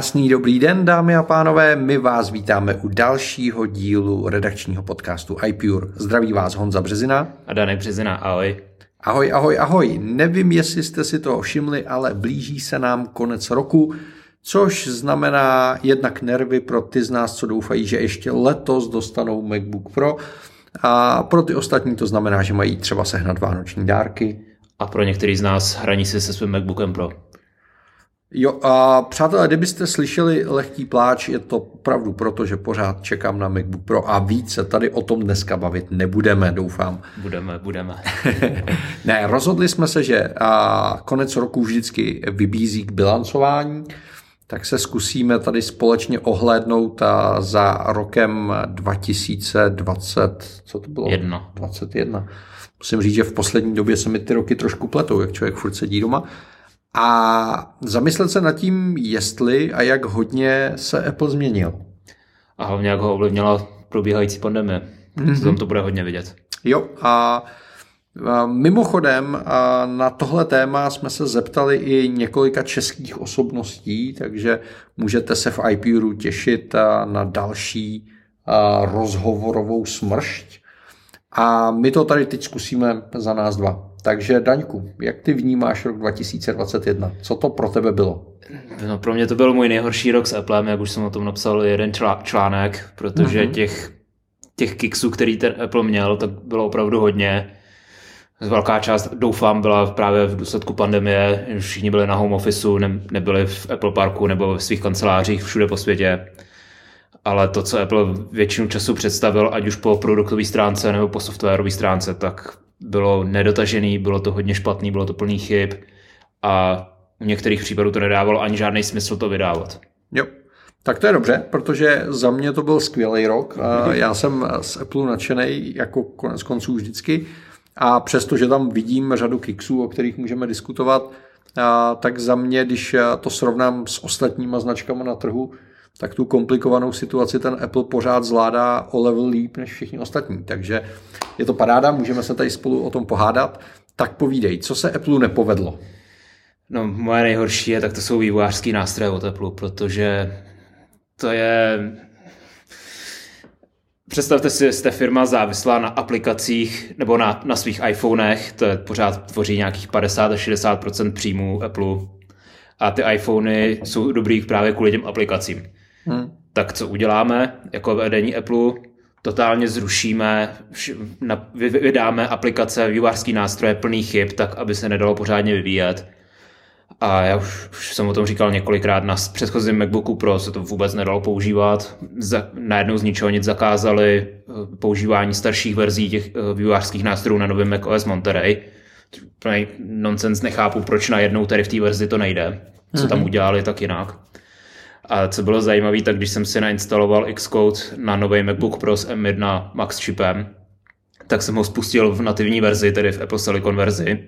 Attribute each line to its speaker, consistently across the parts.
Speaker 1: Krásný dobrý den, dámy a pánové, my vás vítáme u dalšího dílu redakčního podcastu iPure. Zdraví vás Honza Březina.
Speaker 2: A Danek Březina, ahoj.
Speaker 1: Ahoj, ahoj, ahoj. Nevím, jestli jste si to všimli, ale blíží se nám konec roku, což znamená jednak nervy pro ty z nás, co doufají, že ještě letos dostanou MacBook Pro, a pro ty ostatní to znamená, že mají třeba sehnat vánoční dárky.
Speaker 2: A pro některý z nás hraní si se svým MacBookem Pro.
Speaker 1: Jo, a přátelé, kdybyste slyšeli lehký pláč, je to pravdu, protože pořád čekám na MacBook Pro a více tady o tom dneska bavit nebudeme, doufám.
Speaker 2: Budeme, budeme.
Speaker 1: ne, rozhodli jsme se, že a konec roku vždycky vybízí k bilancování, tak se zkusíme tady společně ohlédnout a za rokem 2020, co to bylo?
Speaker 2: Jedno.
Speaker 1: 21. Musím říct, že v poslední době se mi ty roky trošku pletou, jak člověk furt sedí doma. A zamyslet se nad tím, jestli a jak hodně se Apple změnil.
Speaker 2: A hlavně, jak ho ovlivnila probíhající pandemie. Mm-hmm. Tam to bude hodně vidět.
Speaker 1: Jo, a Mimochodem, na tohle téma jsme se zeptali i několika českých osobností, takže můžete se v IPUru těšit na další rozhovorovou smršť. A my to tady teď zkusíme za nás dva. Takže Daňku, jak ty vnímáš rok 2021? Co to pro tebe bylo?
Speaker 2: No, pro mě to byl můj nejhorší rok s Applem, jak už jsem o tom napsal jeden článek, protože mm-hmm. těch, těch kiksů, který ten Apple měl, tak bylo opravdu hodně. Velká část, doufám, byla právě v důsledku pandemie. Všichni byli na home officeu, ne, nebyli v Apple Parku nebo v svých kancelářích všude po světě. Ale to, co Apple většinu času představil, ať už po produktové stránce nebo po softwarové stránce, tak bylo nedotažený, bylo to hodně špatný, bylo to plný chyb a u některých případů to nedávalo ani žádný smysl to vydávat.
Speaker 1: Jo, tak to je dobře, protože za mě to byl skvělý rok. Já jsem z Apple nadšený, jako konec konců vždycky. A přesto, že tam vidím řadu kiksů, o kterých můžeme diskutovat, tak za mě, když to srovnám s ostatníma značkami na trhu, tak tu komplikovanou situaci ten Apple pořád zvládá o level líp než všichni ostatní. Takže je to paráda, můžeme se tady spolu o tom pohádat. Tak povídej, co se Apple nepovedlo?
Speaker 2: No, moje nejhorší je, tak to jsou vývojářský nástroje od Apple, protože to je Představte si, že jste firma závislá na aplikacích nebo na, na svých iPhonech, to je pořád tvoří nějakých 50 až 60% příjmů Apple. A ty iPhony jsou dobrý právě kvůli těm aplikacím. Hmm. Tak co uděláme jako vedení Apple? Totálně zrušíme, vydáme aplikace, vývářský nástroje plný chyb, tak aby se nedalo pořádně vyvíjet a já už, už jsem o tom říkal několikrát, na předchozím MacBooku Pro se to vůbec nedalo používat. Za, najednou z ničeho nic zakázali eh, používání starších verzí těch eh, vývojářských nástrojů na novém macOS Monterey. Nonsense nechápu, proč najednou tady v té verzi to nejde. Co tam mhm. udělali, tak jinak. A co bylo zajímavé, tak když jsem si nainstaloval Xcode na nový MacBook Pro s M1 Max chipem, tak jsem ho spustil v nativní verzi, tedy v Apple Silicon verzi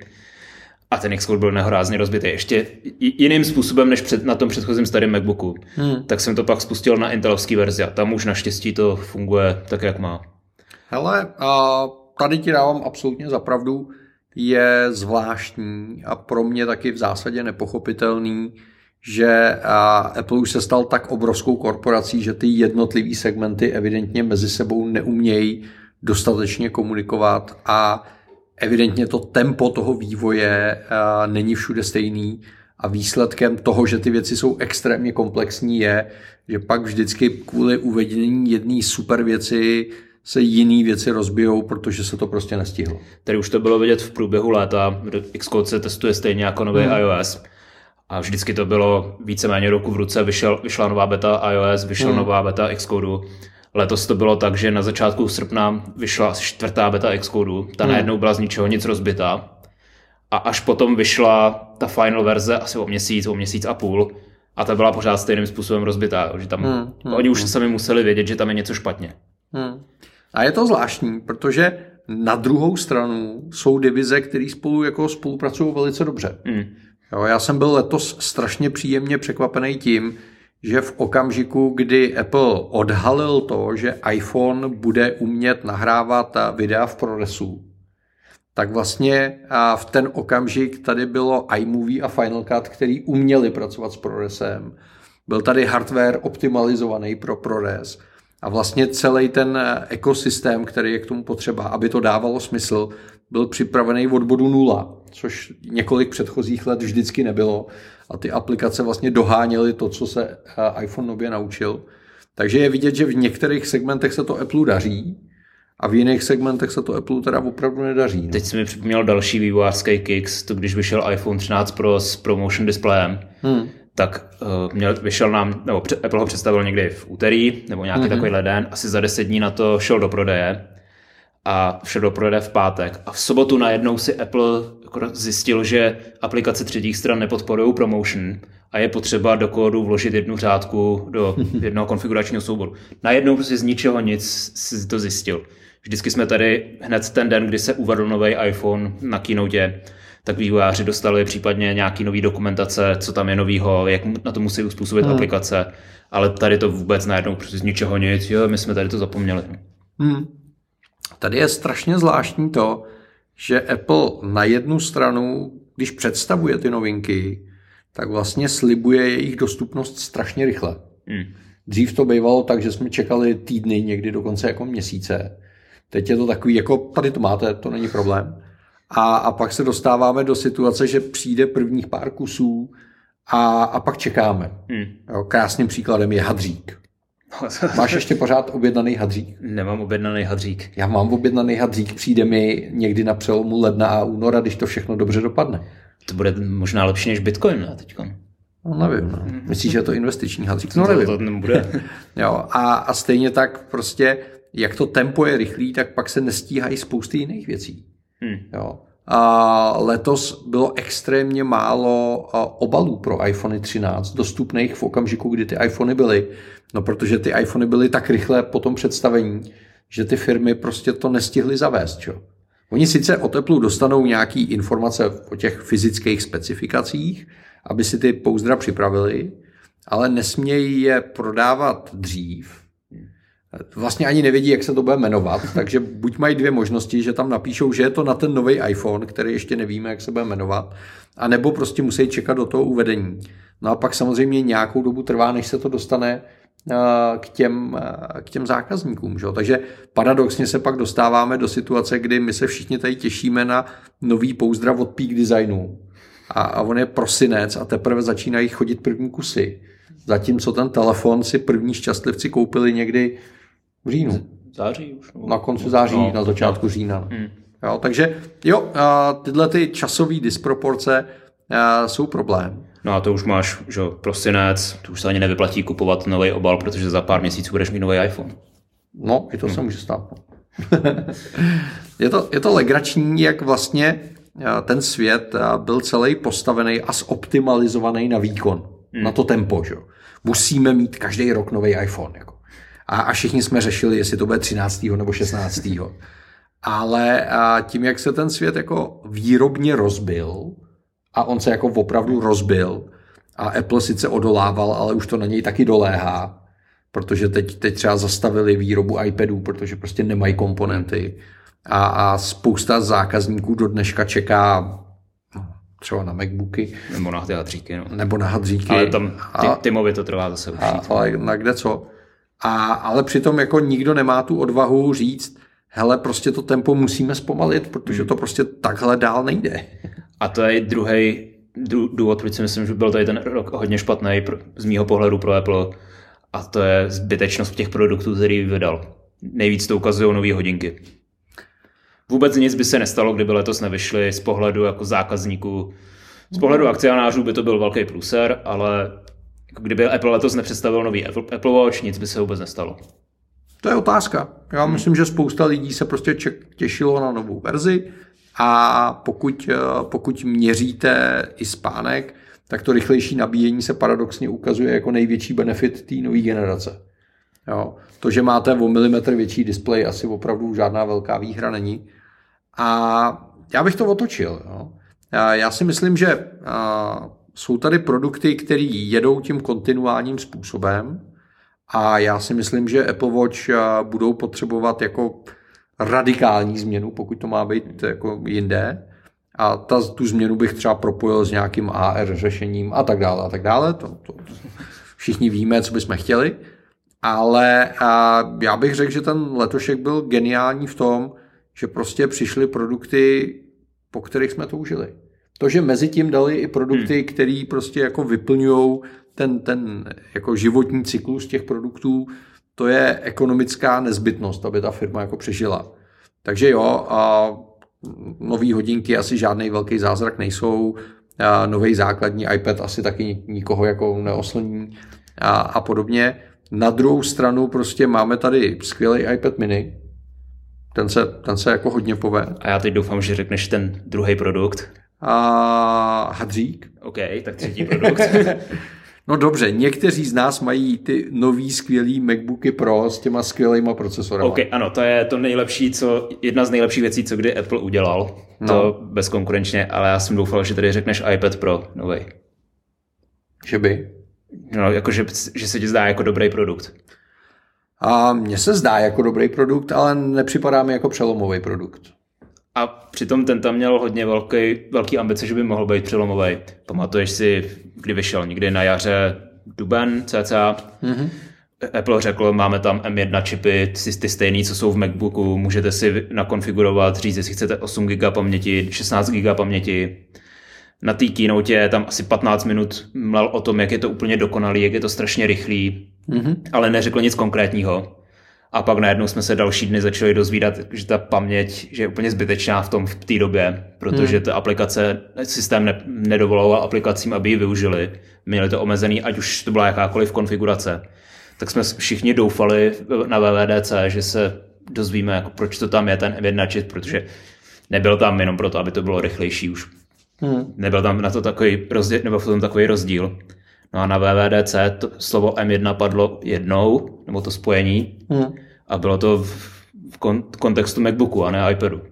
Speaker 2: a ten Xcode byl nehorázně rozbitý ještě jiným způsobem než před, na tom předchozím starém MacBooku. Hmm. Tak jsem to pak spustil na Intelovský verzi a tam už naštěstí to funguje tak, jak má.
Speaker 1: Hele, a tady ti dávám absolutně za pravdu. Je zvláštní a pro mě taky v zásadě nepochopitelný, že Apple už se stal tak obrovskou korporací, že ty jednotlivé segmenty evidentně mezi sebou neumějí dostatečně komunikovat a evidentně to tempo toho vývoje není všude stejný a výsledkem toho, že ty věci jsou extrémně komplexní, je, že pak vždycky kvůli uvedení jedné super věci se jiné věci rozbijou, protože se to prostě nestihlo.
Speaker 2: Tady už to bylo vidět v průběhu léta, Xcode se testuje stejně jako nový hmm. iOS. A vždycky to bylo víceméně roku v ruce, vyšel, vyšla nová beta iOS, vyšla hmm. nová beta Xcode Letos to bylo tak, že na začátku srpna vyšla čtvrtá beta Xcode, ta hmm. najednou byla z ničeho nic rozbitá. A až potom vyšla ta final verze asi o měsíc, o měsíc a půl, a ta byla pořád stejným způsobem rozbitá, že tam hmm, hmm, oni už hmm. sami museli vědět, že tam je něco špatně. Hmm.
Speaker 1: A je to zvláštní, protože na druhou stranu jsou divize, které spolu jako spolupracují velice dobře. Hmm. Jo, já jsem byl letos strašně příjemně překvapený tím, že v okamžiku, kdy Apple odhalil to, že iPhone bude umět nahrávat videa v ProResu, tak vlastně v ten okamžik tady bylo iMovie a Final Cut, který uměli pracovat s ProResem. byl tady hardware optimalizovaný pro ProRes a vlastně celý ten ekosystém, který je k tomu potřeba, aby to dávalo smysl, byl připravený od bodu nula, což několik předchozích let vždycky nebylo a ty aplikace vlastně doháněly to, co se eh, iPhone nově naučil. Takže je vidět, že v některých segmentech se to Apple daří, a v jiných segmentech se to Apple teda opravdu nedaří. No.
Speaker 2: Teď si mi připomněl další vývojářský kicks, to když vyšel iPhone 13 Pro s ProMotion displejem, hmm. tak uh, měl, vyšel nám, nebo Apple ho představil někdy v úterý, nebo nějaký hmm. takový den, asi za 10 dní na to šel do prodeje a šel do prodeje v pátek. A v sobotu najednou si Apple zjistil, že aplikace třetích stran nepodporují promotion a je potřeba do kódu vložit jednu řádku do jednoho konfiguračního souboru. Najednou prostě z ničeho nic si to zjistil. Vždycky jsme tady hned ten den, kdy se uvedl nový iPhone na keynote, tak vývojáři dostali případně nějaký nový dokumentace, co tam je novýho, jak na to musí uspůsobit hmm. aplikace, ale tady to vůbec najednou prostě z ničeho nic, jo, my jsme tady to zapomněli. Hmm.
Speaker 1: Tady je strašně zvláštní to, že Apple na jednu stranu, když představuje ty novinky, tak vlastně slibuje jejich dostupnost strašně rychle. Hmm. Dřív to bývalo tak, že jsme čekali týdny, někdy dokonce jako měsíce. Teď je to takový, jako tady to máte, to není problém. A, a pak se dostáváme do situace, že přijde prvních pár kusů a, a pak čekáme. Hmm. Jo, krásným příkladem je hadřík. Máš ještě pořád objednaný hadřík?
Speaker 2: Nemám objednaný hadřík.
Speaker 1: Já mám objednaný hadřík, přijde mi někdy na přelomu ledna a února, když to všechno dobře dopadne.
Speaker 2: To bude možná lepší než Bitcoin, ne, teďko?
Speaker 1: No nevím, no. Myslíš, že je to investiční hadřík? No nevím.
Speaker 2: To, to nebude.
Speaker 1: jo, a, a stejně tak prostě, jak to tempo je rychlý, tak pak se nestíhají spousty jiných věcí. Hmm. Jo. Letos bylo extrémně málo obalů pro iPhone 13 dostupných v okamžiku, kdy ty iPhony byly. No protože ty iPhony byly tak rychle po tom představení, že ty firmy prostě to nestihly zavést. Čo? Oni sice od Apple dostanou nějaký informace o těch fyzických specifikacích, aby si ty pouzdra připravili, ale nesmějí je prodávat dřív. Vlastně ani nevědí, jak se to bude jmenovat, takže buď mají dvě možnosti, že tam napíšou, že je to na ten nový iPhone, který ještě nevíme, jak se bude jmenovat, a nebo prostě musí čekat do toho uvedení. No a pak samozřejmě nějakou dobu trvá, než se to dostane k těm, k těm zákazníkům. Že? Takže paradoxně se pak dostáváme do situace, kdy my se všichni tady těšíme na nový pouzdrav od Peak Designu. A, a on je prosinec a teprve začínají chodit první kusy. Zatímco ten telefon si první šťastlivci koupili někdy v říjnu.
Speaker 2: Září už.
Speaker 1: Na konci září, no, na začátku října. Hmm. Jo, takže jo, tyhle ty časové disproporce jsou problém.
Speaker 2: No a to už máš, že prosinec, to už se ani nevyplatí kupovat nový obal, protože za pár měsíců budeš mít nový iPhone.
Speaker 1: No, i to hmm. se může stát. No. je, to, je to legrační, jak vlastně eh, ten svět eh, byl celý postavený a zoptimalizovaný na výkon, hmm. na to tempo. Že? Musíme mít každý rok nový iPhone. Jako. A, a všichni jsme řešili, jestli to bude 13. nebo 16. Ale a tím, jak se ten svět jako výrobně rozbil, a on se jako opravdu rozbil a Apple sice odolával, ale už to na něj taky doléhá, protože teď, teď třeba zastavili výrobu iPadů, protože prostě nemají komponenty a, a spousta zákazníků do dneška čeká no, třeba na MacBooky.
Speaker 2: Nebo na hadříky. No.
Speaker 1: Nebo na hadříky.
Speaker 2: Ale tam ty, Timovi to trvá zase. A,
Speaker 1: ale na kde co. A, ale přitom jako nikdo nemá tu odvahu říct, hele, prostě to tempo musíme zpomalit, protože hmm. to prostě takhle dál nejde.
Speaker 2: A to je druhý důvod, proč si myslím, že byl tady ten rok hodně špatný z mýho pohledu pro Apple. A to je zbytečnost těch produktů, který vydal. Nejvíc to ukazují nové hodinky. Vůbec nic by se nestalo, kdyby letos nevyšly z pohledu jako zákazníků. Z pohledu akcionářů by to byl velký pluser, ale kdyby Apple letos nepředstavil nový Apple, Apple Watch, nic by se vůbec nestalo.
Speaker 1: To je otázka. Já myslím, že spousta lidí se prostě těšilo na novou verzi a pokud, eh, pokud měříte i spánek, tak to rychlejší nabíjení se paradoxně ukazuje jako největší benefit té nové generace. Jo. To, že máte o milimetr větší displej, asi opravdu žádná velká výhra není. A já bych to otočil. Jo. Já si myslím, že jsou tady produkty, které jedou tím kontinuálním způsobem a já si myslím, že Apple Watch budou potřebovat jako radikální změnu, pokud to má být jako jinde. A ta, tu změnu bych třeba propojil s nějakým AR řešením a tak dále a tak dále. To, to, to všichni víme, co bychom chtěli, ale a já bych řekl, že ten letošek byl geniální v tom, že prostě přišly produkty, po kterých jsme toužili. To, že mezi tím dali i produkty, hmm. které prostě jako vyplňují ten, ten jako životní cyklus těch produktů, to je ekonomická nezbytnost, aby ta firma jako přežila. Takže jo, a nový hodinky asi žádný velký zázrak nejsou, nový základní iPad asi taky nikoho jako neoslní a, a podobně. Na druhou stranu prostě máme tady skvělý iPad mini, ten se, ten se jako hodně povede.
Speaker 2: A já teď doufám, že řekneš ten druhý produkt.
Speaker 1: A hadřík.
Speaker 2: OK, tak třetí produkt.
Speaker 1: no dobře, někteří z nás mají ty nový skvělý MacBooky Pro s těma skvělýma procesory.
Speaker 2: OK, ano, to je to nejlepší, co, jedna z nejlepších věcí, co kdy Apple udělal. No. To bezkonkurenčně, ale já jsem doufal, že tady řekneš iPad Pro nový.
Speaker 1: Že by?
Speaker 2: No, jakože že se ti zdá jako dobrý produkt.
Speaker 1: A mně se zdá jako dobrý produkt, ale nepřipadá mi jako přelomový produkt.
Speaker 2: A přitom ten tam měl hodně velký, velký ambice, že by mohl být přelomový. Pamatuješ si, kdy vyšel někdy na jaře duben cca. Mm-hmm. Apple řekl, máme tam M1 čipy, ty stejný, co jsou v MacBooku, můžete si nakonfigurovat, říct, jestli chcete 8 GB paměti, 16 GB paměti. Na té keynote tam asi 15 minut mlel o tom, jak je to úplně dokonalý, jak je to strašně rychlý, mm-hmm. ale neřekl nic konkrétního. A pak najednou jsme se další dny začali dozvídat, že ta paměť že je úplně zbytečná v tom v té době, protože hmm. ta aplikace, systém ne, nedovoloval aplikacím, aby ji využili. Měli to omezený, ať už to byla jakákoliv konfigurace. Tak jsme všichni doufali na VVDC, že se dozvíme, jako proč to tam je ten M1 čip, protože nebyl tam jenom proto, aby to bylo rychlejší už. Hmm. Nebyl tam na to takový rozdíl, nebo v tom takový rozdíl. No a na VVDC to slovo M1 padlo jednou, nebo to spojení, hmm. a bylo to v, v kon, kontextu MacBooku a ne iPadu.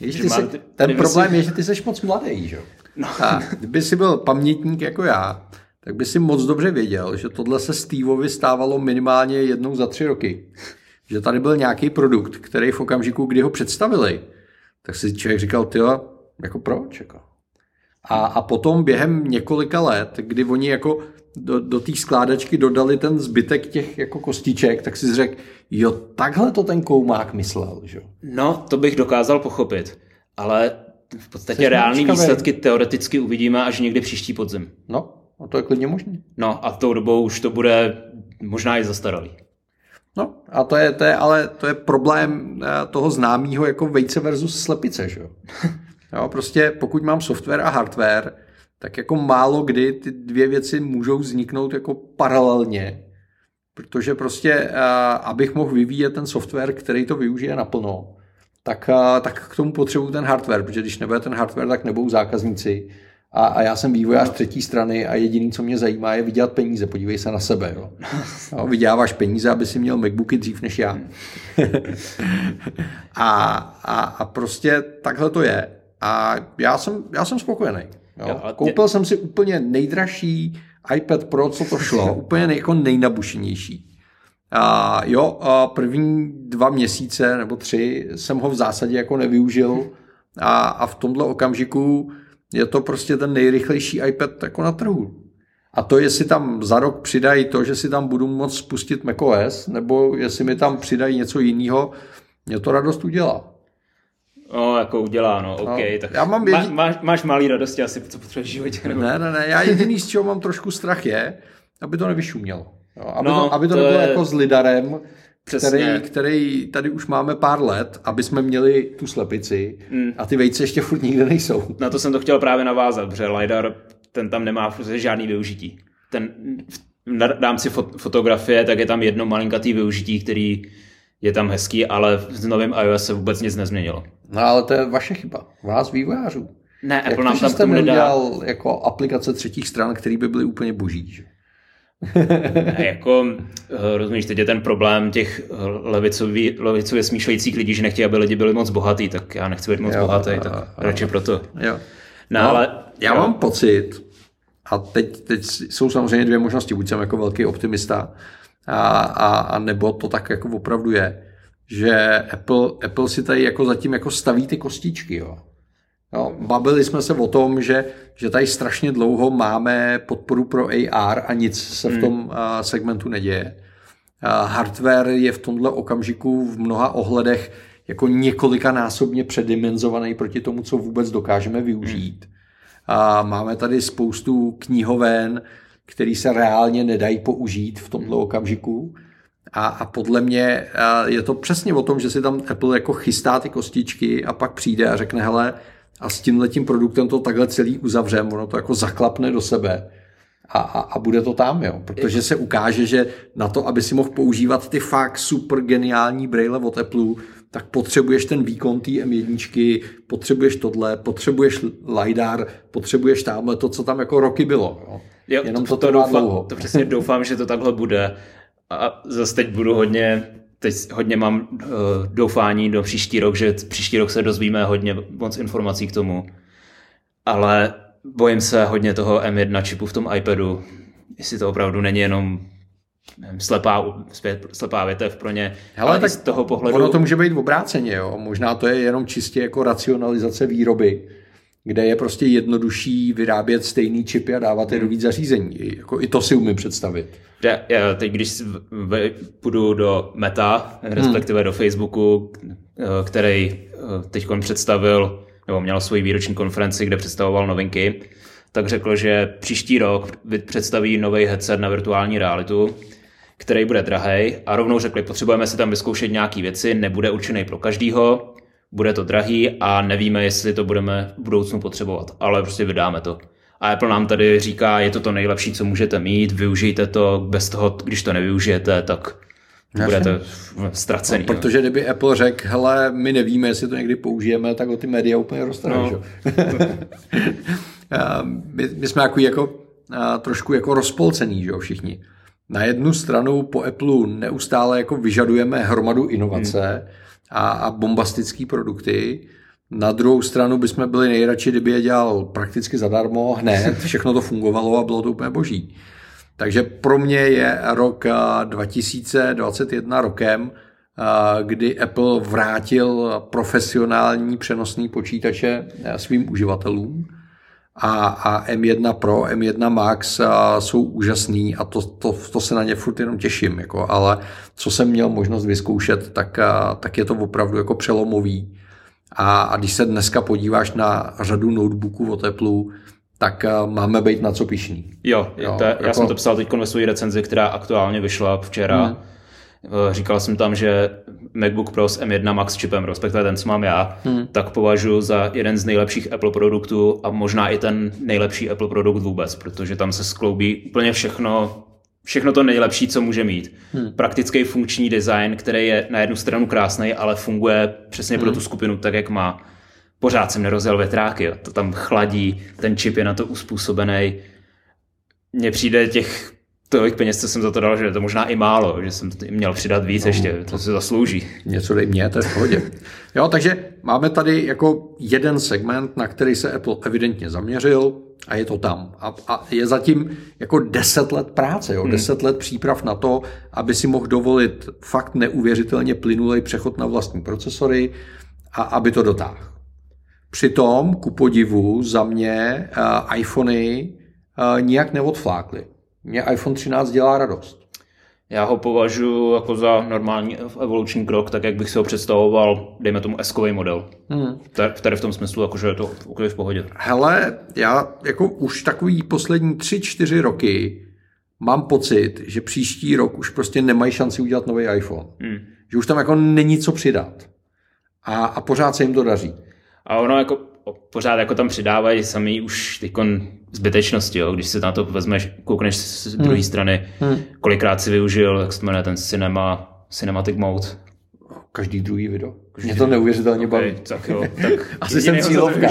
Speaker 1: Víš, ty jsi, ty, ten problém si... je, že ty jsi moc mladý, že? No. A kdyby jsi byl pamětník jako já, tak by si moc dobře věděl, že tohle se Steveovi stávalo minimálně jednou za tři roky. Že tady byl nějaký produkt, který v okamžiku, kdy ho představili, tak si člověk říkal, ty jako proč? Jako? A, a potom během několika let, kdy oni jako do, do té skládačky dodali ten zbytek těch jako kostiček, tak si řekl, jo, takhle to ten koumák myslel, že?
Speaker 2: No, to bych dokázal pochopit, ale v podstatě reální výsledky teoreticky uvidíme až někdy příští podzim.
Speaker 1: No, a to je klidně možné.
Speaker 2: No a tou dobou už to bude možná i zastaralý.
Speaker 1: No a to je, to je ale to je problém eh, toho známého jako vejce versus slepice, že jo? Jo, prostě pokud mám software a hardware, tak jako málo kdy ty dvě věci můžou vzniknout jako paralelně, protože prostě, abych mohl vyvíjet ten software, který to využije naplno, tak, tak k tomu potřebuji ten hardware, protože když nebude ten hardware, tak nebudou zákazníci. A, a já jsem vývojář třetí strany a jediný, co mě zajímá, je vydělat peníze. Podívej se na sebe. Jo. Jo, vyděláváš peníze, aby si měl MacBooky dřív než já. a, a, a prostě takhle to je. A já jsem, já jsem spokojený. Jo. Jo, Koupil mě... jsem si úplně nejdražší iPad Pro, co to šlo, úplně nej, jako nejnabušenější. A jo, a první dva měsíce nebo tři jsem ho v zásadě jako nevyužil a, a v tomhle okamžiku je to prostě ten nejrychlejší iPad jako na trhu. A to, jestli tam za rok přidají to, že si tam budu moct spustit macOS, nebo jestli mi tam přidají něco jiného, mě to radost udělá.
Speaker 2: No, jako udělá, no, OK. No, tak já mám jedin... má, máš, máš malý radosti asi, co potřebuješ v životě.
Speaker 1: Nebo... Ne, ne, ne, já jediný, z čeho mám trošku strach je, aby to nevyšumělo. Aby, no, to, aby to, to nebylo je... jako s lidarem, který, který tady už máme pár let, aby jsme měli tu slepici mm. a ty vejce ještě furt nikde nejsou.
Speaker 2: Na to jsem to chtěl právě navázat, protože lidar ten tam nemá žádný využití. Ten, dám si fotografie, tak je tam jedno malinkatý využití, který je tam hezký, ale v novém iOS se vůbec nic nezměnilo.
Speaker 1: No ale to je vaše chyba, vás vývojářů.
Speaker 2: Ne, Apple nám
Speaker 1: tam jste neudělal jako aplikace třetích stran, které by byly úplně boží, že?
Speaker 2: ne, jako, eh, rozumíš, teď je ten problém těch eh, levicový, levicově smýšlejících lidí, že nechtějí, aby lidi byli moc bohatý, tak já nechci být moc jo, bohatý, tak a, radši proto.
Speaker 1: Jo. No, no, ale já jo. mám pocit, a teď, teď jsou samozřejmě dvě možnosti, buď jsem jako velký optimista, a, a, a nebo to tak jako opravdu je, že Apple, Apple si tady jako zatím jako staví ty kostičky, jo. Jo, bavili jsme se o tom, že, že tady strašně dlouho máme podporu pro AR a nic se v
Speaker 2: Hmm.
Speaker 1: tom uh, segmentu neděje. Hardware je v tomhle okamžiku v mnoha ohledech jako několikanásobně předimenzovaný proti tomu, co vůbec dokážeme využít. A máme tady spoustu knihoven, který se reálně nedají použít v tomto okamžiku. A, a podle mě a je to přesně o tom, že si tam Apple jako chystá ty kostičky a pak přijde a řekne, hele, a s tímhletím produktem to takhle celý uzavřem, ono to jako zaklapne do sebe a, a, a bude to tam, jo. Protože se ukáže, že na to, aby si mohl používat ty fakt super geniální braille od Apple, tak potřebuješ ten výkon té M1, potřebuješ tohle, potřebuješ LiDAR, potřebuješ tamhle to, co tam jako roky bylo. Jo.
Speaker 2: Jo,
Speaker 1: Jenom
Speaker 2: to,
Speaker 1: to,
Speaker 2: to, doufám,
Speaker 1: dlouho.
Speaker 2: to přesně doufám, že to takhle bude. A zase teď budu hodně, teď hodně mám uh, doufání do příští rok, že příští rok se dozvíme hodně moc informací k tomu. Ale bojím se hodně toho M1 čipu v tom iPadu, jestli to opravdu není jenom nevím, slepá, slepá větev pro ně.
Speaker 1: Hele,
Speaker 2: ale
Speaker 1: tak
Speaker 2: z toho pohledu...
Speaker 1: Ono to může být v obráceně, jo. Možná to je jenom čistě jako racionalizace výroby, kde je prostě jednodušší vyrábět stejný čipy a dávat je do víc zařízení. I- Jako, I to si umím představit.
Speaker 2: Já, já teď, když půjdu do Meta, respektive do Facebooku, eh, který teď představil, nebo měl svoji výroční konferenci, kde představoval novinky, tak řekl, že příští rok představí nový headset na virtuální realitu, který bude drahý a rovnou řekli, potřebujeme si tam vyzkoušet nějaké věci, nebude určený pro každýho, bude to drahý a nevíme, jestli to budeme v budoucnu potřebovat, ale prostě vydáme to. A Apple nám tady říká, je to to nejlepší, co můžete mít, využijte to, bez toho, když to nevyužijete, tak budete ztracený. no.
Speaker 1: Protože kdyby Apple řekl, hele, my nevíme, jestli to někdy použijeme, tak o ty média úplně roztrhají.
Speaker 2: No.
Speaker 1: My, my jsme jako, jako trošku jako rozpolcený, že jo, všichni. Na jednu stranu po Apple neustále jako vyžadujeme hromadu inovace hmm. A, a bombastické produkty. Na druhou stranu bychom byli nejradši, kdyby je dělal prakticky zadarmo, hned, všechno to fungovalo a bylo to úplně boží. Takže pro mě je rok a, 2021 rokem, a, kdy Apple vrátil profesionální přenosný počítače a, svým uživatelům a, a M1 Pro, M1 Max a, jsou úžasný a to, to, to se na ně furt jenom těším, jako, ale co jsem měl možnost vyzkoušet, tak, a, tak je to opravdu jako přelomový. A, a když se dneska podíváš na řadu notebooků od Apple, tak máme být na co pišný.
Speaker 2: Jo,
Speaker 1: Jo,
Speaker 2: to, já
Speaker 1: jako-
Speaker 2: jsem to psal teď ve své recenzi, která aktuálně vyšla včera.
Speaker 1: Hmm.
Speaker 2: Eh, Říkal jsem tam, že MacBook Pro s M1 Max čipem, respektive ten, co mám já,
Speaker 1: Hmm.
Speaker 2: tak považuji za jeden z nejlepších Apple produktů a možná i ten nejlepší Apple produkt vůbec, protože tam se skloubí úplně všechno, všechno to nejlepší, co může mít.
Speaker 1: Hmm.
Speaker 2: Praktický funkční design, který je na jednu stranu krásný, ale funguje přesně
Speaker 1: Hmm.
Speaker 2: pro tu skupinu tak, jak má. Pořád jsem nerozjel větráky, jo. to tam chladí, ten čip je na to uspůsobený. Mně přijde těch tolik peněz, co jsem za to dal, že je to možná i málo, že jsem měl přidat víc no, ještě, to se zaslouží.
Speaker 1: Něco dej mě, to je v pohodě. Jo, takže máme tady jako jeden segment, na který se Apple evidentně zaměřil a je to tam. A, a je zatím jako deset let práce, jo, deset let příprav na to, aby si mohl dovolit fakt neuvěřitelně plynulej přechod na vlastní procesory a aby to dotáhl. Přitom, ku podivu, za mě uh, iPhony uh, nijak neodflákly. Mně iPhone 13 dělá radost.
Speaker 2: Já ho považuji jako za normální evoluční krok, tak jak bych si ho představoval, dejme tomu s model.
Speaker 1: Hmm.
Speaker 2: Tady- v tom smyslu, jakože je to úplně v pohodě.
Speaker 1: Hele, já jako už takový poslední tři, čtyři roky mám pocit, že příští rok už prostě nemají šanci udělat nový iPhone.
Speaker 2: Hmm.
Speaker 1: Že už tam jako není co přidat. A, a pořád se jim to daří.
Speaker 2: A ono jako pořád jako tam přidávají sami už teďkon zbytečnosti, jo? když se na to vezmeš, koukneš z druhé
Speaker 1: Hmm.
Speaker 2: strany, kolikrát si využil, jak se jmenuje, ten cinema, cinematic mode.
Speaker 1: Každý druhý video. Mě to neuvěřitelně baví.
Speaker 2: Okay, tak jo, tak
Speaker 1: Asi jsem cílovka.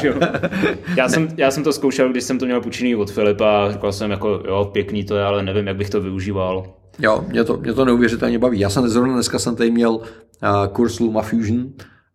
Speaker 2: já, jsem, já jsem to zkoušel, když jsem to měl půjčený od Filipa a říkal jsem jako, jo, pěkný to je, ale nevím, jak bych to využíval.
Speaker 1: Jo, mě to, mě to neuvěřitelně baví. Já jsem zrovna dneska jsem tady měl uh, kurz LumaFusion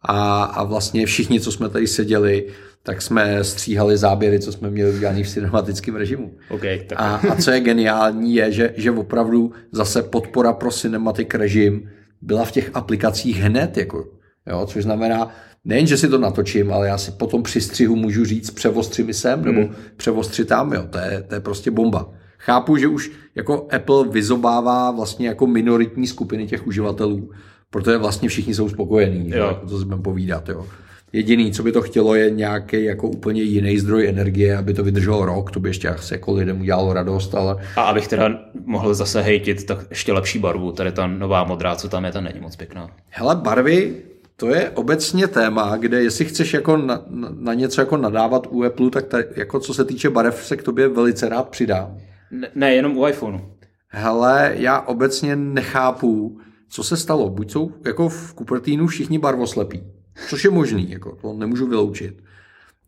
Speaker 1: a, a vlastně všichni, co jsme tady seděli, tak jsme stříhali záběry, co jsme měli udělaný v cinematickém režimu.
Speaker 2: OK, tak
Speaker 1: A, a co je geniální, je, že, že opravdu zase podpora pro cinematic režim byla v těch aplikacích hned, jako, jo, což znamená, nejen, že si to natočím, ale já si potom při střihu můžu říct převostři mi sem, nebo
Speaker 2: Hmm.
Speaker 1: převostři tam, jo, to je, to je prostě bomba. Chápu, že už jako Apple vyzobává vlastně jako minoritní skupiny těch uživatelů, protože vlastně všichni jsou spokojení, jo.
Speaker 2: Jo.
Speaker 1: Jako to si budeme povídat, jo. Jediný, co by to chtělo, je nějaký jako úplně jiný zdroj energie, aby to vydrželo rok, to by ještě asi jako lidem udělalo radost, ale
Speaker 2: A abych teda mohl zase hejtit, tak ještě lepší barvu. Tady ta nová modrá, co tam je, ta není moc pěkná.
Speaker 1: Hele, barvy, to je obecně téma, kde jestli chceš jako na, na, na něco jako nadávat u Apple, tak tady, jako co se týče barev se k tobě velice rád přidám.
Speaker 2: Ne, ne jenom u iPhoneu.
Speaker 1: Hele, já obecně nechápu, co se stalo. Buď jsou jako v Cupertinu všichni barvoslepí, což je možný, jako to nemůžu vyloučit.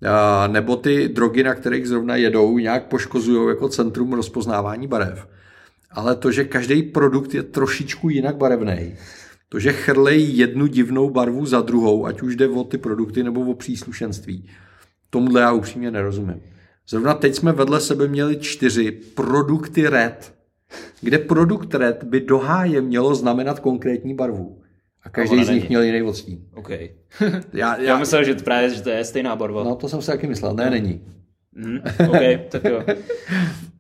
Speaker 1: A, nebo ty drogy, na kterých zrovna jedou, nějak poškozují jako centrum rozpoznávání barev. Ale to, že každý produkt je trošičku jinak barevný, to, že chrlejí jednu divnou barvu za druhou, ať už jde o ty produkty nebo o příslušenství, tomuhle já upřímně nerozumím. Zrovna teď jsme vedle sebe měli čtyři produkty red, kde produkt red by do háje mělo znamenat konkrétní barvu. A každý z nich
Speaker 2: není.
Speaker 1: měl jiný odstín.
Speaker 2: OK.
Speaker 1: Já,
Speaker 2: Já
Speaker 1: já,
Speaker 2: myslel, že to právě že to je stejná barva.
Speaker 1: no to jsem si taky myslel, ne, není.
Speaker 2: Mm, OK, tak jo.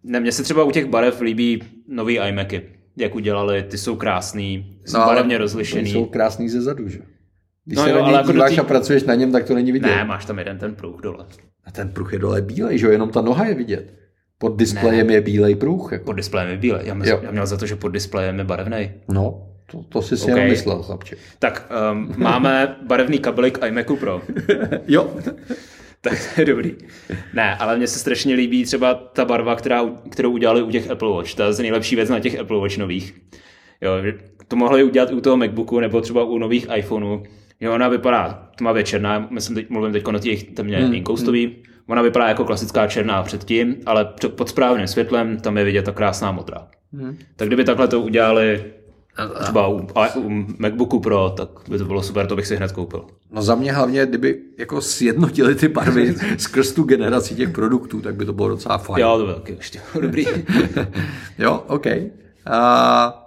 Speaker 2: Ne, mně se třeba u těch barev líbí nový iMacy. Jak udělali, ty jsou krásný, jsou
Speaker 1: ale
Speaker 2: barevně rozlišený.
Speaker 1: Jsou krásný ze zadu, že? Když
Speaker 2: No
Speaker 1: se
Speaker 2: jo,
Speaker 1: na něj
Speaker 2: jako
Speaker 1: díváš
Speaker 2: tý-
Speaker 1: a pracuješ na něm, tak to není vidět.
Speaker 2: Ne, máš tam jeden ten pruh dole.
Speaker 1: A ten pruh je dole bílej, že jo? Jenom ta noha je vidět. Pod displejem je bílej pruh. Jako.
Speaker 2: Pod displejem je bílé. Já,
Speaker 1: Jo.
Speaker 2: já měl za to, že pod displejem je barevný.
Speaker 1: No, to, to jsi si
Speaker 2: OK.
Speaker 1: jenom myslel, chlapče.
Speaker 2: Tak um, máme barevný kabely k iMacu Pro.
Speaker 1: Jo,
Speaker 2: tak to je dobrý. Ne, ale mně se strašně líbí třeba ta barva, která, kterou udělali u těch Apple Watch. To je nejlepší věc na těch Apple Watch nových. Jo, to mohli udělat u toho MacBooku nebo třeba u nových iPhoneů. Jo, ona vypadá tmavě černá, myslím, teď, mluvím teď o těch temně hmm, inkoustový. Ona vypadá jako klasická černá předtím, ale pod správným světlem tam je vidět ta krásná modrá. Hmm. Tak kdyby takhle to udělali třeba u, a, u MacBooku Pro, tak by to bylo super, to bych si hned koupil.
Speaker 1: no za mě hlavně, kdyby jako sjednotili ty barvy skrz tu generaci těch produktů, tak by to bylo docela fajn.
Speaker 2: Jo, to bylo taky ještě dobrý.
Speaker 1: Jo, OK. A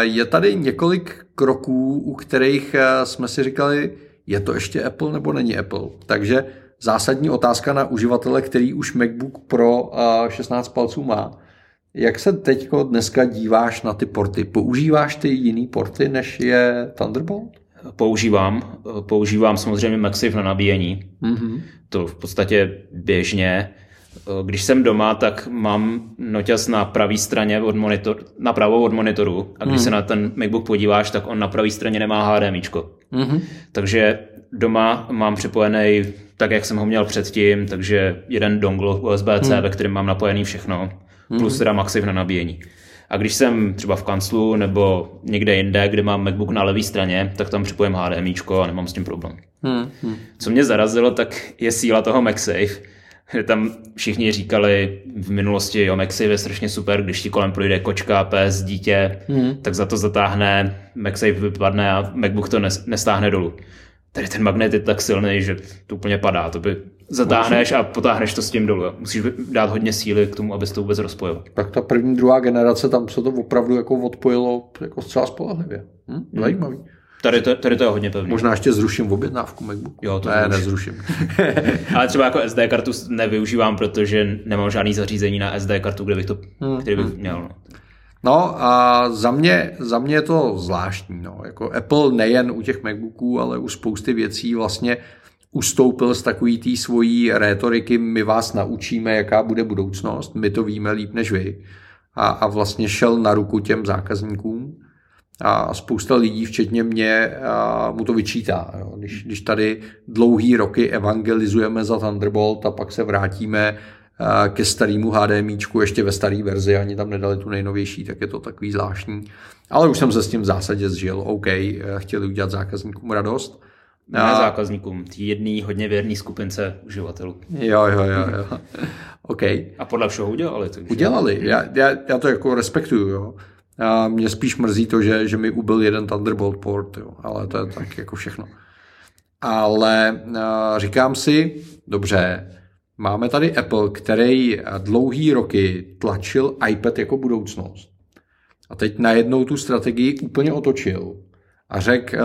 Speaker 1: je tady několik kroků, u kterých jsme si říkali, je to ještě Apple nebo není Apple. Takže zásadní otázka na uživatele, který už MacBook Pro a, 16 palců má. Jak se teď dneska díváš na ty porty? Používáš ty jiný porty, než je Thunderbolt?
Speaker 2: používám. Používám samozřejmě MagSafe na nabíjení.
Speaker 1: Mm-hmm.
Speaker 2: To v podstatě běžně. Když jsem doma, tak mám noťaz na pravé straně od monitor, napravo od monitoru a když se na ten MacBook podíváš, tak on na pravé straně nemá HDMIčko.
Speaker 1: Mm-hmm.
Speaker 2: Takže doma mám připojený tak, jak jsem ho měl předtím, takže jeden dongle USB-C, ve kterém mám napojený všechno, plus teda MagSafe na nabíjení. A když jsem třeba v kanclu nebo někde jinde, kde mám MacBook na levé straně, tak tam připojím HDMIčko a nemám s tím problém.
Speaker 1: Mm-hmm.
Speaker 2: Co mě zarazilo, tak je síla toho MagSafe. Že Tam všichni říkali v minulosti, jo, MagSafe je strašně super, když ti kolem projde kočka, pes, dítě,
Speaker 1: Hmm.
Speaker 2: tak za to zatáhne, MagSafe vypadne a MacBook to nes- nestáhne dolů. Tady ten magnet je tak silný, že to úplně padá. To by zatáhneš a potáhneš to s tím dolů. Musíš dát hodně síly k tomu, abys to vůbec rozpojil.
Speaker 1: Tak ta první, druhá generace, tam se to opravdu jako odpojilo jako zcela spolehlivě. Hm? Zajímavý.
Speaker 2: Tady to, tady to je hodně pevný.
Speaker 1: Možná ještě zruším objednávku MacBooku.
Speaker 2: Jo, to
Speaker 1: ne,
Speaker 2: zruš.
Speaker 1: nezruším.
Speaker 2: Ale třeba jako SD kartu nevyužívám, protože nemám žádný zařízení na SD kartu, kde bych to,
Speaker 1: Hmm,
Speaker 2: který bych měl. No.
Speaker 1: No a za mě, za mě je to zvláštní. No. Jako Apple nejen u těch MacBooků, ale u spousty věcí vlastně ustoupil z takový té svojí rétoriky, my vás naučíme, jaká bude budoucnost, my to víme líp než vy. A, a vlastně šel na ruku těm zákazníkům. A spousta lidí, včetně mě, a mu to vyčítá. Jo. Když, když tady dlouhý roky evangelizujeme za Thunderbolt a pak se vrátíme ke starému HDMIčku, ještě ve staré verzi, ani tam nedali tu nejnovější, tak je to takový zvláštní. Ale už jsem se s tím v zásadě zžil. OK, chtěli udělat zákazníkům radost.
Speaker 2: Ne zákazníkům, tý jedný hodně věrný skupince uživatelů.
Speaker 1: Jo, jo, jo, jo. OK.
Speaker 2: A podle všeho udělali. Takže...
Speaker 1: Udělali. Já, já, já to jako respektuju, jo. A mě spíš mrzí to, že, že mi ubyl jeden Thunderbolt port, jo. ale to je tak jako všechno. Ale a, říkám si, dobře, máme tady Apple, který dlouhý roky tlačil iPad jako budoucnost. A teď najednou tu strategii úplně otočil. A řekl,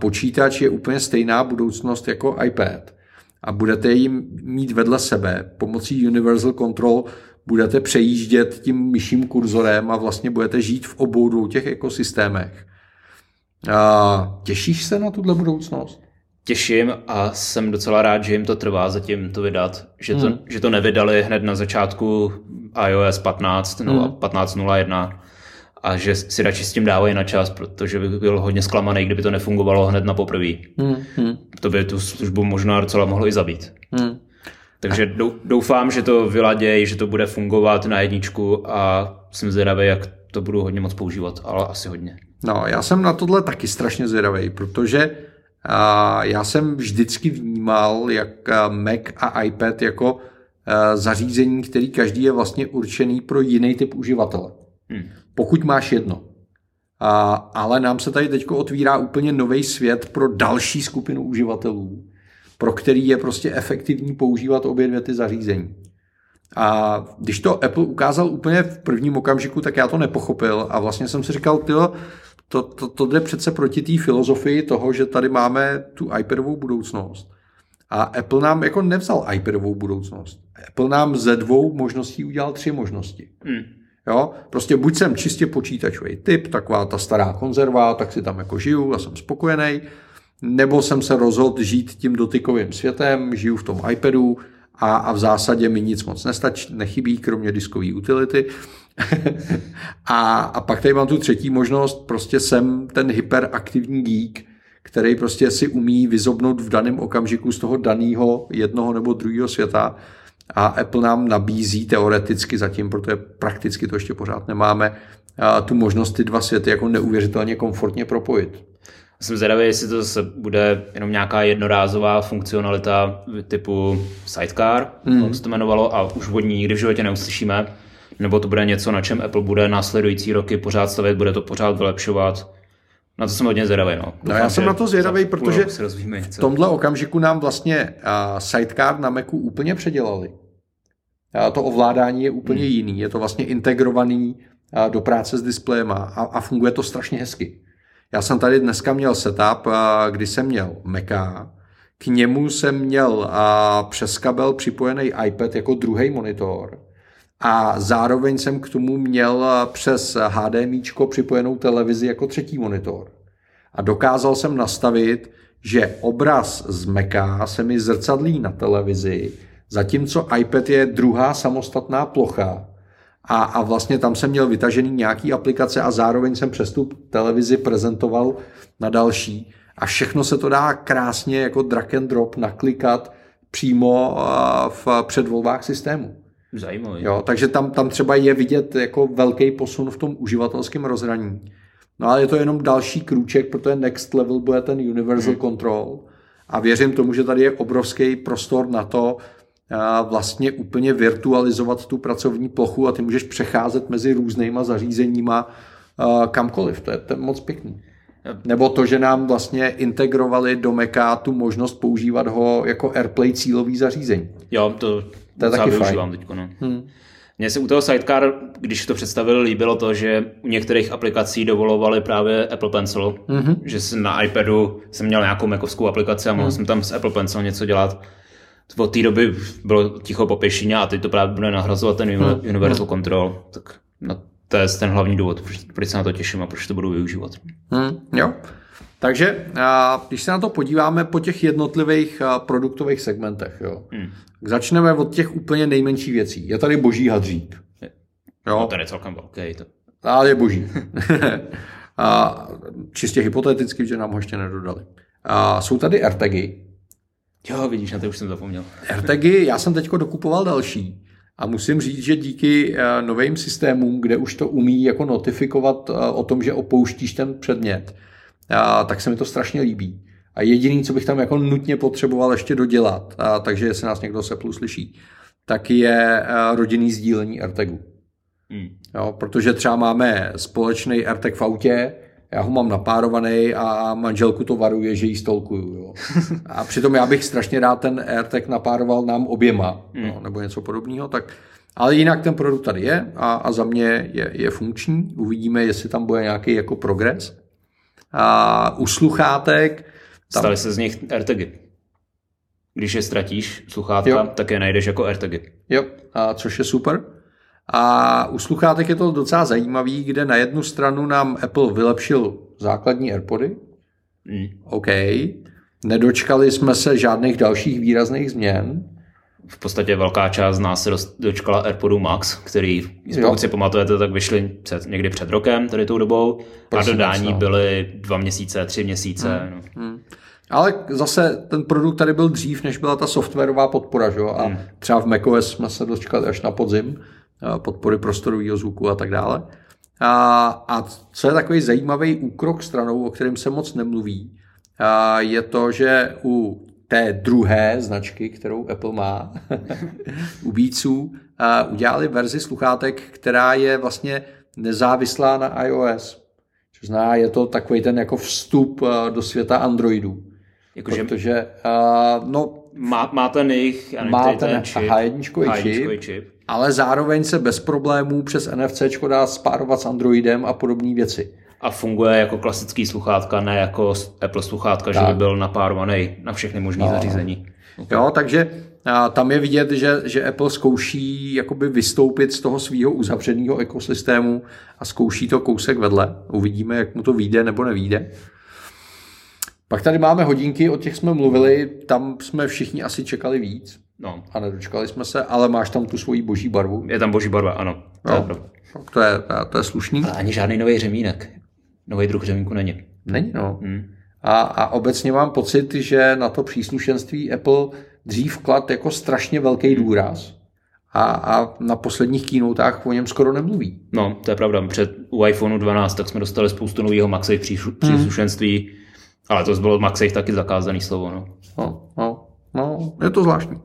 Speaker 1: počítač je úplně stejná budoucnost jako iPad a budete jim mít vedle sebe pomocí Universal Control budete přejíždět tím myším kurzorem a vlastně budete žít v obou dvou těch ekosystémech. A těšíš se na tuhle budoucnost?
Speaker 2: Těším a jsem docela rád, že jim to trvá zatím to vydat, že to, hmm. že to nevydali hned na začátku iOS 15 hmm. 15.01 a že si radši s tím dávají na čas, protože bych byl hodně zklamaný, kdyby to nefungovalo hned na poprvé. Hmm. Hmm. To by tu službu možná docela mohlo i zabít. Hmm. Takže doufám, že to vyladějí, že to bude fungovat na jedničku a jsem zvědavý, jak to budu hodně moc používat, ale asi hodně.
Speaker 1: No, já jsem na tohle taky strašně zvědavý, protože a já jsem vždycky vnímal jak Mac a iPad jako zařízení, který každý je vlastně určený pro jiný typ uživatele. Hmm. Pokud máš jedno. A, ale nám se tady teď otvírá úplně nový svět pro další skupinu uživatelů, pro který je prostě efektivní používat obě dvě ty zařízení. A když to Apple ukázal úplně v prvním okamžiku, tak já to nepochopil a vlastně jsem si říkal, tyjo, to, to, to jde přece proti té filozofii toho, že tady máme tu iPadovou budoucnost. A Apple nám jako nevzal iPadovou budoucnost. Apple nám ze dvou možností udělal tři možnosti. Hmm. Jo? Prostě buď jsem čistě počítačový typ, taková ta stará konzerva, tak si tam jako žiju a jsem spokojený, nebo jsem se rozhodl žít tím dotykovým světem, žiju v tom iPadu a, a v zásadě mi nic moc nestačí, nechybí, kromě diskové utility. a, a pak tady mám tu třetí možnost, prostě jsem ten hyperaktivní geek, který prostě si umí vyzobnout v daném okamžiku z toho daného jednoho nebo druhého světa a Apple nám nabízí teoreticky zatím, protože prakticky to ještě pořád nemáme, tu možnost ty dva světy jako neuvěřitelně komfortně propojit.
Speaker 2: Jsem zvědavý, jestli to zase bude jenom nějaká jednorázová funkcionalita typu sidecar, mm. jak se to jmenovalo, a už od ní nikdy v životě neuslyšíme, nebo to bude něco, na čem Apple bude následující roky pořád stavět, bude to pořád vylepšovat. Na to jsem hodně zvědavý. No.
Speaker 1: no já jsem na to zvědavý, protože v tomhle okamžiku nám vlastně sidecar na Macu úplně předělali. To ovládání je úplně hmm. jiný. Je to vlastně integrovaný do práce s displejem a, a funguje to strašně hezky. Já jsem tady dneska měl setup, kdy jsem měl Maca, k němu jsem měl přes kabel připojený iPad jako druhý monitor a zároveň jsem k tomu měl přes HDMI připojenou televizi jako třetí monitor. A dokázal jsem nastavit, že obraz z Maca se mi zrcadlí na televizi, zatímco iPad je druhá samostatná plocha a, a vlastně tam jsem měl vytažený nějaký aplikace a zároveň jsem přes tu televizi prezentoval na další. A všechno se to dá krásně jako drag and drop naklikat přímo v předvolbách systému.
Speaker 2: Zajímavý.
Speaker 1: Jo, takže tam, tam třeba je vidět jako velký posun v tom uživatelském rozhraní. No ale je to jenom další krůček, protože next level bude ten universal hmm. control. A věřím tomu, že tady je obrovský prostor na to, vlastně úplně virtualizovat tu pracovní plochu a ty můžeš přecházet mezi různýma zařízeníma kamkoliv. To je, to je moc pěkný. Nebo to, že nám vlastně integrovali do Maca tu možnost používat ho jako AirPlay cílový zařízení.
Speaker 2: Jo, to, to je taky fajn. Teď, no. hmm. Mně se u toho Sidecar, když to představili, líbilo to, že u některých aplikací dovolovali právě Apple Pencil, mm-hmm. že jsem na iPadu jsem měl nějakou Macovskou aplikaci a mohl mm. jsem tam s Apple Pencil něco dělat od té doby bylo ticho po pěšině a teď to právě bude nahrazovat ten hmm. Universal hmm. Control. Tak no, to je ten hlavní důvod, proč se na to těším a proč to budu využívat.
Speaker 1: Hmm, jo. Takže když se na to podíváme po těch jednotlivých produktových segmentech, jo, hmm. začneme od těch úplně nejmenších věcí. Je tady boží hadřík.
Speaker 2: Jo. No, to je celkem velký. To...
Speaker 1: Ale je boží. a čistě hypoteticky, že nám ho ještě nedodali. A jsou tady AirTagy,
Speaker 2: Jo, vidíš, na to už jsem zapomněl.
Speaker 1: AirTagy, já jsem teď dokupoval další. A musím říct, že díky eh, novým systémům, kde už to umí jako notifikovat eh, o tom, že opouštíš ten předmět, eh, tak se mi to strašně líbí. A jediný, co bych tam jako nutně potřeboval ještě dodělat, takže jestli nás někdo se plus slyší, tak je rodinný sdílení AirTagu. Hmm. Jo, protože třeba máme společný AirTag v autě, já ho mám napárovaný a manželku to varuje, že jí stolkuju. Jo. A přitom já bych strašně rád ten AirTag napároval nám oběma, hmm. no, nebo něco podobného. Tak, ale jinak ten produkt tady je a, a za mě je, je funkční. Uvidíme, jestli tam bude nějaký jako progres. A u sluchátek...
Speaker 2: Tam... Staly se z nich AirTagy. Když je ztratíš, sluchátka, jo. tak je najdeš jako AirTagy.
Speaker 1: Jo, a což je super. A u sluchátek je to docela zajímavý, kde na jednu stranu nám Apple vylepšil základní AirPody. Mm. OK. Nedočkali jsme se žádných dalších výrazných změn.
Speaker 2: V podstatě velká část z nás se dočkala AirPodu Max, který, pokud si pamatujete, tak vyšli před, někdy před rokem, tady tou dobou. Prosím, a dodání no. byly dva měsíce, tři měsíce. Hmm. No. Hmm.
Speaker 1: Ale zase ten produkt tady byl dřív, než byla ta softwarová podpora, že? a hmm. třeba v macOS jsme se dočkali až na podzim, podpory prostorového zvuku a tak dále. A, a co je takový zajímavý úkrok stranou, o kterém se moc nemluví, a je to, že u té druhé značky, kterou Apple má, u Beatsů, udělali verzi sluchátek, která je vlastně nezávislá na iOS. Což zná, je to takový ten jako vstup do světa Androidu. Jakože, Protože, uh, no,
Speaker 2: má, má ten jejich
Speaker 1: má ten, ten čip, H1 čip, čip, ale zároveň se bez problémů přes NFC dá spárovat s Androidem a podobné věci.
Speaker 2: A funguje jako klasický sluchátka, ne jako Apple sluchátka, tak. že by byl napárovaný na všechny možné no. zařízení.
Speaker 1: Okay. Jo, takže a tam je vidět, že, že Apple zkouší jakoby vystoupit z toho svého uzavřeného ekosystému a zkouší to kousek vedle. Uvidíme, jak mu to vyjde nebo nevíde. Pak tady máme hodinky, o těch jsme mluvili, tam jsme všichni asi čekali víc. No. A nedočkali jsme se, ale máš tam tu svoji boží barvu.
Speaker 2: Je tam boží barva, ano. To, no.
Speaker 1: je, to, je, to je slušný.
Speaker 2: A ani žádný nový řemínek. Nový druh řemínku není.
Speaker 1: Není, no. Hmm. A, a obecně mám pocit, že na to příslušenství Apple dřív klad jako strašně velký hmm. důraz. A, a na posledních keynoteách o něm skoro nemluví.
Speaker 2: No, to je pravda. Před u iPhoneu 12 tak jsme dostali spoustu nového Maxi příslušenství. Hmm ale to bylo Maxech taky zakázaný slovo. No.
Speaker 1: No, no, no, je to zvláštní.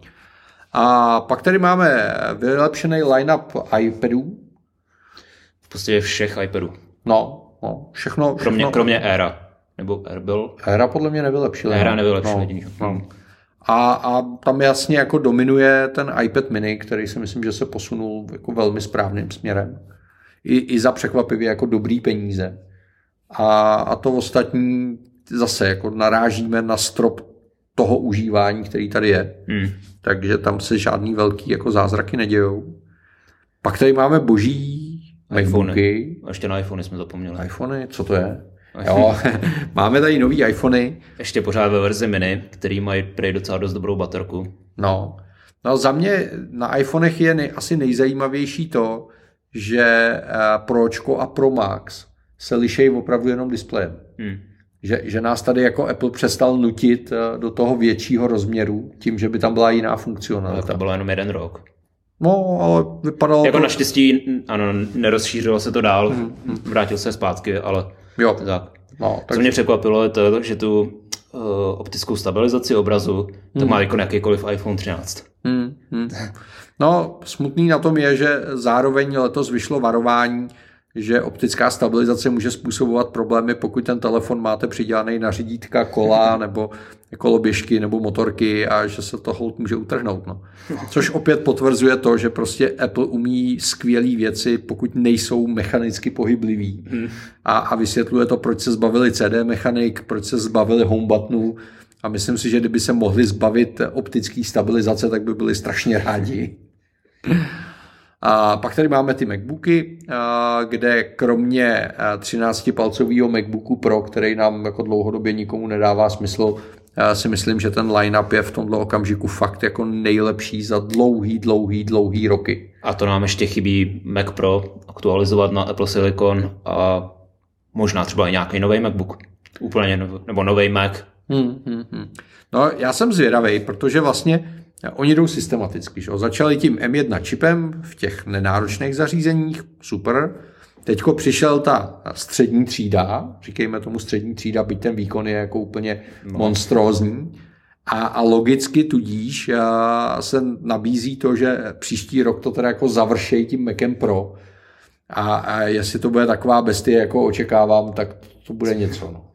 Speaker 1: A pak tady máme vylepšený line-up iPadů.
Speaker 2: V podstatě všech iPadů.
Speaker 1: No, no všechno. všechno.
Speaker 2: Kromě, kromě Era. Nebo Air byl?
Speaker 1: Era podle mě nevylepšil.
Speaker 2: Era nevylepšil. No, no.
Speaker 1: A, a tam jasně jako dominuje ten iPad mini, který si myslím, že se posunul jako velmi správným směrem. I, i za překvapivě jako dobrý peníze. A, a to ostatní zase jako narážíme na strop toho užívání, který tady je. Hmm. Takže tam se žádný velký jako zázraky nedějou. Pak tady máme boží iPhony.
Speaker 2: A ještě na iPhony jsme zapomněli.
Speaker 1: iPhony, co to je? Jo, máme tady nový iPhony.
Speaker 2: Ještě pořád ve verzi mini, který mají prej docela dost dobrou baterku.
Speaker 1: No, no za mě na iPhonech je nej, asi nejzajímavější to, že uh, Pročko a Pro Max se lišejí opravdu jenom displejem. Hmm že, že nás tady jako Apple přestal nutit eh, do toho většího rozměru tím, že by tam byla jiná funkcionalita.
Speaker 2: to bylo jenom jeden rok.
Speaker 1: No, ale vypadalo
Speaker 2: Jako to... naštěstí, ano, nerozšířilo se to dál, hmm, hmm. vrátil se zpátky, ale
Speaker 1: jo.
Speaker 2: tak. No, tak... Co mě překvapilo je to, že tu uh, optickou stabilizaci obrazu to hmm. má jako jakýkoliv iPhone 13. Hmm, hmm.
Speaker 1: No, smutný na tom je, že zároveň letos vyšlo varování, že optická stabilizace může způsobovat problémy, pokud ten telefon máte přidělaný na řídítka kola nebo koloběžky nebo motorky a že se to hold může utrhnout. No. Což opět potvrzuje to, že prostě Apple umí skvělé věci, pokud nejsou mechanicky pohyblivý. Hmm. A, a vysvětluje to, proč se zbavili CD mechanik, proč se zbavili home buttonů a myslím si, že kdyby se mohli zbavit optické stabilizace, tak by byli strašně rádi. A pak tady máme ty MacBooky, kde kromě 13-palcového MacBooku Pro, který nám jako dlouhodobě nikomu nedává smysl, si myslím, že ten line-up je v tomto okamžiku fakt jako nejlepší za dlouhý, dlouhý, dlouhý roky.
Speaker 2: A to nám ještě chybí Mac Pro aktualizovat na Apple Silicon a možná třeba i nějaký nový MacBook. Úplně nebo nový Mac. Hmm,
Speaker 1: hmm, hmm. No já jsem zvědavý, protože vlastně Oni jdou systematicky. Že? Začali tím M1 čipem v těch nenáročných zařízeních, super. Teďko přišel ta střední třída, říkejme tomu střední třída, byť ten výkon je jako úplně no. monstrózní. A, a logicky tudíž a, se nabízí to, že příští rok to teda jako završejí tím Macem Pro. A, a jestli to bude taková bestie, jako očekávám, tak to bude něco. No.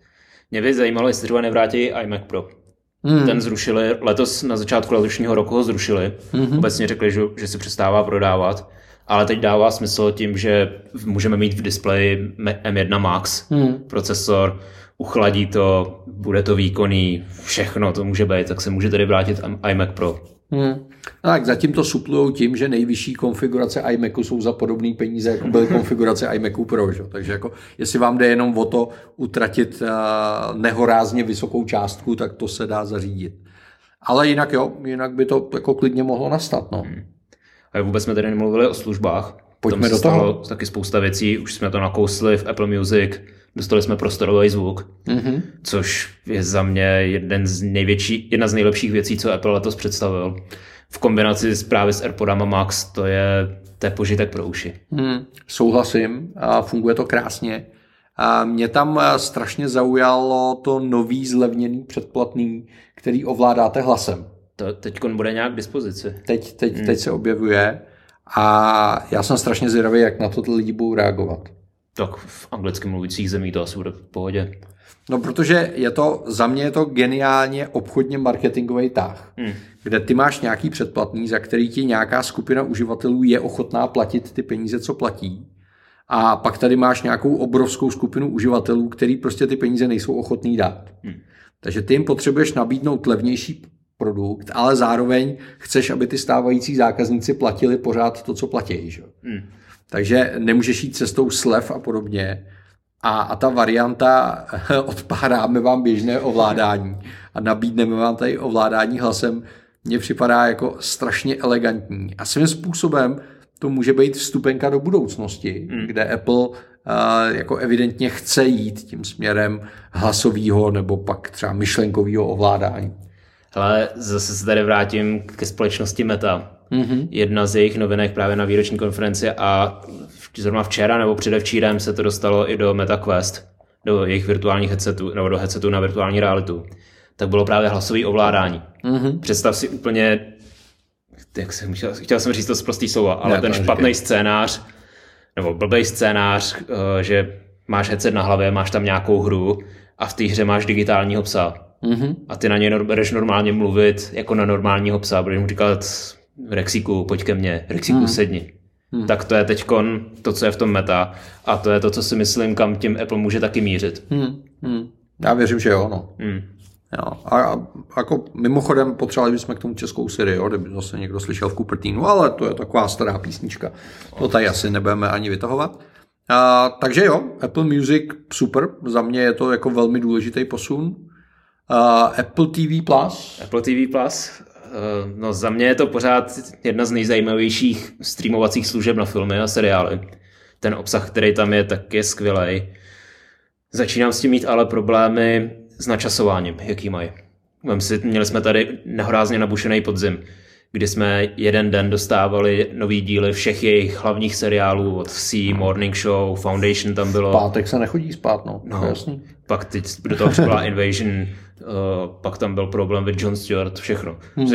Speaker 2: Mě by zajímalo, jestli třeba nevrátí iMac Pro. Hmm. Ten zrušili, letos na začátku letošního roku ho zrušili. Hmm. Obecně řekli, že, že si přestává prodávat. Ale teď dává smysl tím, že můžeme mít v displeji M1 Max hmm. procesor, uchladí to, bude to výkonný, všechno to může být, tak se může tady vrátit iMac Pro.
Speaker 1: Hmm. No tak zatím to suplujou tím, že nejvyšší konfigurace iMacu jsou za podobné peníze, jako byly konfigurace iMacu Pro. Že? Takže jako, jestli vám jde jenom o to utratit uh, nehorázně vysokou částku, tak to se dá zařídit. Ale jinak jo, jinak by to jako klidně mohlo nastat. No. Hmm.
Speaker 2: A vůbec jsme tady nemluvili o službách.
Speaker 1: Pojďme do toho.
Speaker 2: taky spousta věcí, už jsme to nakousli v Apple Music, dostali jsme prostorový zvuk, mm-hmm. což je za mě jeden z největší, jedna z nejlepších věcí, co Apple letos představil. V kombinaci s právě s AirPodama Max, to je, to je požitek pro uši.
Speaker 1: Mm, souhlasím, a funguje to krásně. A mě tam eh, strašně zaujalo to nový zlevněný předplatný, který ovládáte hlasem.
Speaker 2: To teď bude nějak k dispozici.
Speaker 1: Teď, teď, mm. teď se objevuje a já jsem strašně zvědavý, jak na to lidi budou reagovat.
Speaker 2: Tak v anglicky mluvících zemí to asi bude v pohodě.
Speaker 1: No, protože je to, za mě je to geniálně obchodně marketingový tah, hmm. kde ty máš nějaký předplatný, za který ti nějaká skupina uživatelů je ochotná platit ty peníze, co platí. A pak tady máš nějakou obrovskou skupinu uživatelů, který prostě ty peníze nejsou ochotný dát. Hmm. Takže ty jim potřebuješ nabídnout levnější produkt, ale zároveň chceš, aby ty stávající zákazníci platili pořád to, co platí. Že? Hmm. Takže nemůžeš jít cestou slev a podobně. A, a ta varianta odpáráme vám běžné ovládání a nabídneme vám tady ovládání hlasem, mně připadá jako strašně elegantní. A svým způsobem to může být vstupenka do budoucnosti, hmm. kde Apple uh, jako evidentně chce jít tím směrem hlasového nebo pak třeba myšlenkového ovládání.
Speaker 2: Ale zase se tady vrátím ke společnosti Meta. Mm-hmm. Jedna z jejich novinek právě na výroční konferenci a zrovna včera nebo předevčírem se to dostalo i do MetaQuest, do jejich virtuálních headsetů, nebo do headsetů na virtuální realitu. Tak bylo právě hlasové ovládání. Mm-hmm. Představ si úplně, jak jsem chtěl, chtěl jsem říct to z prostý slova, ale ne, ten špatný scénář, nebo blbý scénář, eh, že máš headset na hlavě, máš tam nějakou hru a v té hře máš digitálního psa. Mm-hmm. A ty na něj budeš normálně mluvit jako na normálního psa, budeš mu říkat Rexiku, pojď ke mně, Rexiku, mm. sedni. Mm. Tak to je teď to, co je v tom meta a to je to, co si myslím, kam tím Apple může taky mířit. Mm.
Speaker 1: Mm. Já věřím, že jo, no. Mm. Jo. A, a jako mimochodem potřebovali bychom k tomu českou sérii, jo, kdyby zase někdo slyšel v Cupertinu, ale to je taková stará písnička. To tady asi nebudeme ani vytahovat. A, takže jo, Apple Music super, za mě je to jako velmi důležitý posun. Uh, Apple TV Plus.
Speaker 2: Apple TV Plus. Uh, no za mě je to pořád jedna z nejzajímavějších streamovacích služeb na filmy a seriály. Ten obsah, který tam je, tak je skvělý. Začínám s tím mít ale problémy s načasováním, jaký mají. Si, měli jsme tady nehorázně nabušený podzim, kdy jsme jeden den dostávali nový díly všech jejich hlavních seriálů od C, Morning Show, Foundation tam bylo.
Speaker 1: Pátek se nechodí spát, no. no jasný.
Speaker 2: Pak teď do toho přišla Invasion, Uh, pak tam byl problém with John Stewart, všechno. Hmm.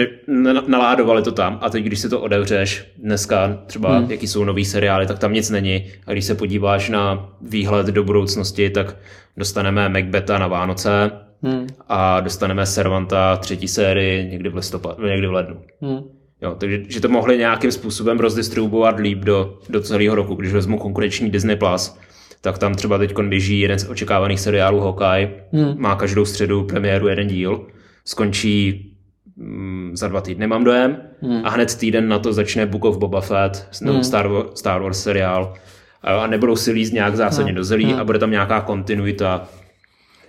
Speaker 2: Naládovali to tam a teď, když si to otevřeš, dneska třeba hmm. jaký jsou nový seriály, tak tam nic není. A když se podíváš na výhled do budoucnosti, tak dostaneme Macbeta na Vánoce hmm. a dostaneme Servanta třetí sérii někdy v, listopad, někdy v lednu. Hmm. Jo, takže že to mohli nějakým způsobem rozdistribuovat líp do, do celého roku, když vezmu konkurenční Disney+, Plus, tak tam třeba teď běží jeden z očekávaných seriálů Hawkeye, hmm. má každou středu premiéru jeden díl, skončí mm, za dva týdny mám dojem hmm. a hned týden na to začne Book of Boba Fett, hmm. Star, Wars, Star Wars seriál a nebudou si líst nějak zásadně hmm. do zelí hmm. a bude tam nějaká kontinuita,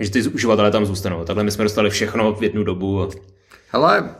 Speaker 2: že ty uživatelé tam zůstanou. Takhle my jsme dostali všechno v jednu dobu.
Speaker 1: Hele,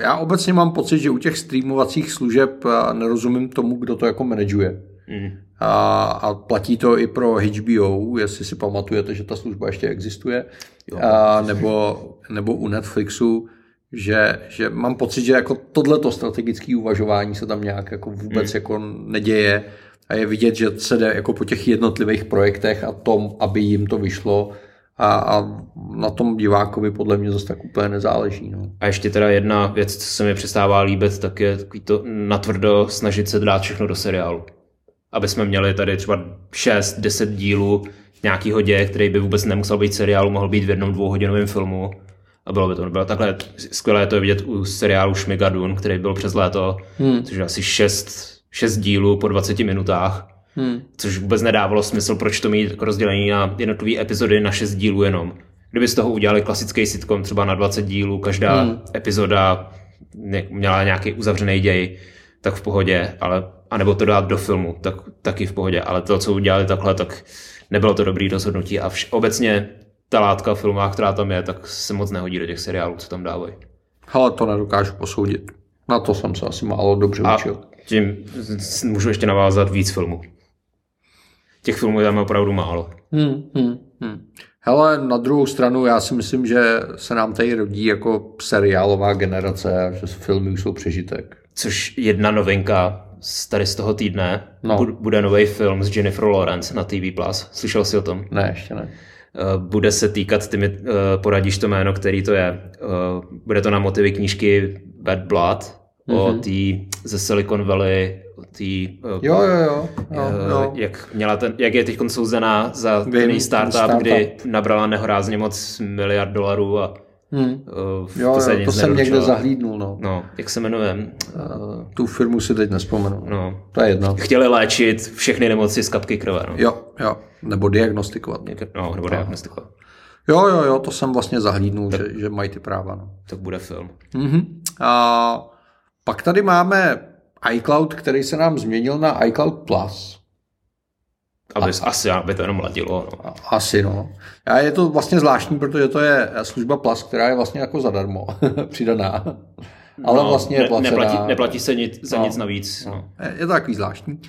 Speaker 1: já obecně mám pocit, že u těch streamovacích služeb nerozumím tomu, kdo to jako manažuje. Mm. A, a platí to i pro HBO, jestli si pamatujete, že ta služba ještě existuje, jo, a, nebo, nebo u Netflixu, že, že mám pocit, že jako tohleto strategické uvažování se tam nějak jako vůbec mm. jako neděje a je vidět, že se jde jako po těch jednotlivých projektech a tom, aby jim to vyšlo a, a na tom divákovi podle mě zase tak úplně nezáleží. No.
Speaker 2: A ještě teda jedna věc, co se mi přestává líbit, tak je takový to natvrdo snažit se dát všechno do seriálu aby jsme měli tady třeba 6-10 dílů nějakého děje, který by vůbec nemusel být seriálu, mohl být v jednom dvouhodinovém filmu. A bylo by to bylo takhle skvělé to je vidět u seriálu Šmigadun, který byl přes léto, hmm. což je asi 6, 6 dílů po 20 minutách. Hmm. Což vůbec nedávalo smysl, proč to mít jako rozdělení na jednotlivé epizody na šest dílů jenom. Kdyby z toho udělali klasický sitcom třeba na 20 dílů, každá hmm. epizoda měla nějaký uzavřený děj, tak v pohodě, ale anebo to dát do filmu, tak taky v pohodě, ale to, co udělali takhle, tak nebylo to dobrý rozhodnutí a vš- obecně ta látka filmová, která tam je, tak se moc nehodí do těch seriálů, co tam dávají.
Speaker 1: Ale to nedokážu posoudit. Na to jsem se asi málo dobře a učil.
Speaker 2: tím můžu ještě navázat víc filmů. Těch filmů je tam opravdu málo. Hmm,
Speaker 1: hmm, hmm. Hele, na druhou stranu já si myslím, že se nám tady rodí jako seriálová generace a že filmy už jsou přežitek.
Speaker 2: Což jedna novinka z tady z toho týdne no. bude nový film s Jennifer Lawrence na TV+. Slyšel jsi o tom?
Speaker 1: Ne, ještě ne.
Speaker 2: Eh, bude se týkat, ty mi uh, poradíš to jméno, který to je. Uh, bude to na motivy knížky Bad Blood mm-hmm. o mhm. té ze Silicon Valley, tý,
Speaker 1: uh, jo, jo, jo, jo,
Speaker 2: jo. Jak, měla ten, jak je teď souzená za Vím, startup, startup, kdy nabrala nehorázně moc miliard dolarů a Hmm.
Speaker 1: Uh, jo, jo, to jsem někde zahlídnul. No.
Speaker 2: no, jak se jmenuje?
Speaker 1: Uh, tu firmu si teď nespomenu. No. To je jedno.
Speaker 2: Chtěli léčit všechny nemoci z kapky krve. No.
Speaker 1: Jo, jo. Nebo diagnostikovat.
Speaker 2: No, nebo diagnostikovat.
Speaker 1: Jo, jo, jo, to jsem vlastně zahlídnul, tak, že, že mají ty práva. No.
Speaker 2: Tak bude film.
Speaker 1: Uh-huh. A pak tady máme iCloud, který se nám změnil na iCloud Plus.
Speaker 2: Aby, a, asi, aby to jenom ladilo. No.
Speaker 1: Asi, no. A je to vlastně zvláštní, protože to je služba Plus, která je vlastně jako zadarmo přidaná. Ale no, vlastně je placená.
Speaker 2: Neplatí, neplatí se nic, za no, nic navíc. No.
Speaker 1: Je to takový zvláštní.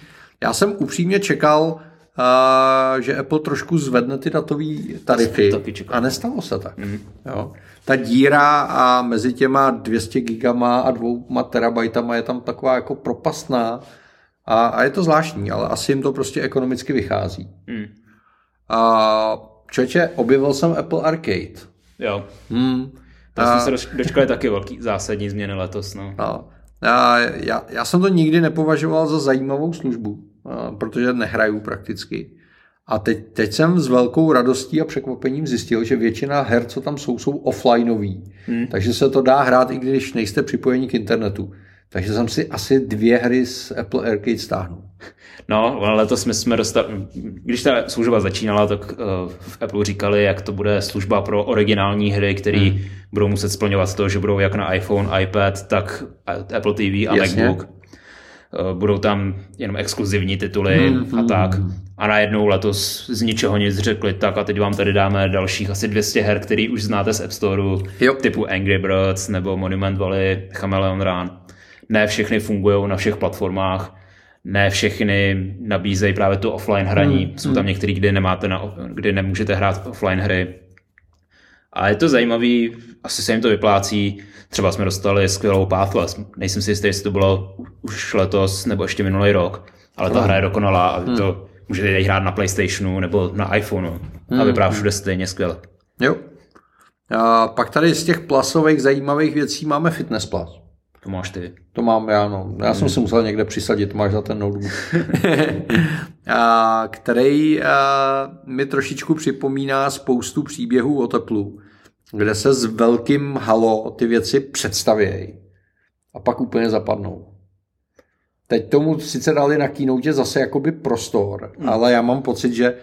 Speaker 1: Já jsem upřímně čekal, uh, že Apple trošku zvedne ty datové tarify a nestalo se tak. Mm. Jo. Ta díra a mezi těma 200 gigama a dvouma terabajtama je tam taková jako propastná, a, a je to zvláštní, ale asi jim to prostě ekonomicky vychází. Hmm. A čeče, objevil jsem Apple Arcade.
Speaker 2: Jo. Hmm. To a... jsme se dočkali taky velký zásadní změny letos. No.
Speaker 1: A, a já, já jsem to nikdy nepovažoval za zajímavou službu, a, protože nehraju prakticky. A teď, teď jsem s velkou radostí a překvapením zjistil, že většina her, co tam jsou, jsou offlineový. Hmm. Takže se to dá hrát, i když nejste připojeni k internetu. Takže jsem si asi dvě hry z Apple Arcade stáhnul.
Speaker 2: No, letos jsme, jsme dostali, když ta služba začínala, tak uh, v Apple říkali, jak to bude služba pro originální hry, které hmm. budou muset splňovat to, že budou jak na iPhone, iPad, tak Apple TV a Jasně. MacBook. Uh, budou tam jenom exkluzivní tituly hmm, a tak. Hmm. A najednou letos z ničeho nic řekli, tak a teď vám tady dáme dalších asi 200 her, který už znáte z App Storeu, typu Angry Birds nebo Monument Valley, Chameleon Run ne všechny fungují na všech platformách, ne všechny nabízejí právě to offline hraní. Hmm. Jsou tam hmm. kde, nemáte na, kde nemůžete hrát offline hry. A je to zajímavý, asi se jim to vyplácí. Třeba jsme dostali skvělou Pathless. Nejsem si jistý, jestli to bylo už letos nebo ještě minulý rok, ale ta hmm. hra je dokonalá a hmm. to můžete ji hrát na PlayStationu nebo na iPhoneu hmm. a vypadá všude stejně skvěle.
Speaker 1: Jo. A pak tady z těch plasových zajímavých věcí máme Fitness Plus.
Speaker 2: To máš ty.
Speaker 1: To mám já, no. Já hmm. jsem si musel někde přisadit, máš za ten notebook. a, který a, mi trošičku připomíná spoustu příběhů o teplu, kde se s velkým halo ty věci představějí a pak úplně zapadnou. Teď tomu sice dali na keynote zase jakoby prostor, hmm. ale já mám pocit, že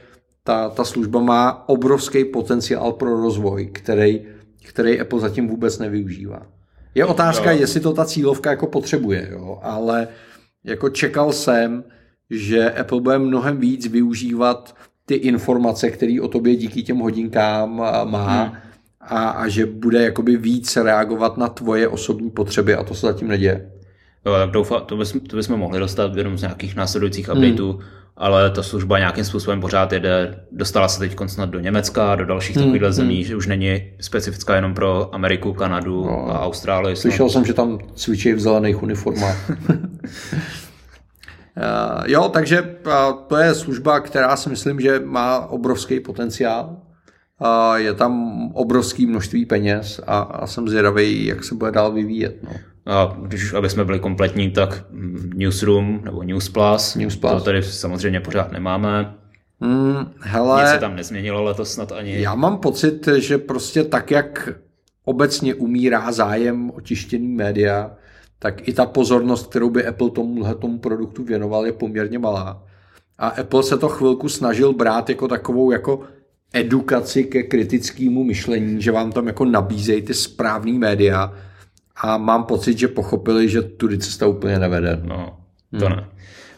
Speaker 1: ta, ta služba má obrovský potenciál pro rozvoj, který, který Apple zatím vůbec nevyužívá. Je otázka, jo. jestli to ta cílovka jako potřebuje, jo? ale jako čekal jsem, že Apple bude mnohem víc využívat ty informace, které o tobě díky těm hodinkám má hmm. a, a že bude jakoby víc reagovat na tvoje osobní potřeby a to se zatím neděje.
Speaker 2: Jo, tak doufám, to, bys, to bychom mohli dostat jenom z nějakých následujících updateů. Hmm ale ta služba nějakým způsobem pořád jede. Dostala se teď snad do Německa, do dalších hmm, takových hmm. zemí, že už není specifická jenom pro Ameriku, Kanadu no, a Austrálii.
Speaker 1: Slyšel snad. jsem, že tam cvičí v zelených uniformách. Uh, jo, takže uh, to je služba, která si myslím, že má obrovský potenciál. Uh, je tam obrovské množství peněz a, a jsem zvědavý, jak se bude dál vyvíjet. No.
Speaker 2: A když aby jsme byli kompletní, tak Newsroom nebo News Plus, News Plus. to tady samozřejmě pořád nemáme.
Speaker 1: Hmm, hele,
Speaker 2: Nic se tam nezměnilo letos snad ani.
Speaker 1: Já mám pocit, že prostě tak, jak obecně umírá zájem o tištěný média, tak i ta pozornost, kterou by Apple tomuhle tomu produktu věnoval, je poměrně malá. A Apple se to chvilku snažil brát jako takovou jako edukaci ke kritickému myšlení, že vám tam jako nabízejí ty správný média a mám pocit, že pochopili, že tudy cesta úplně nevede.
Speaker 2: No, to hmm. ne.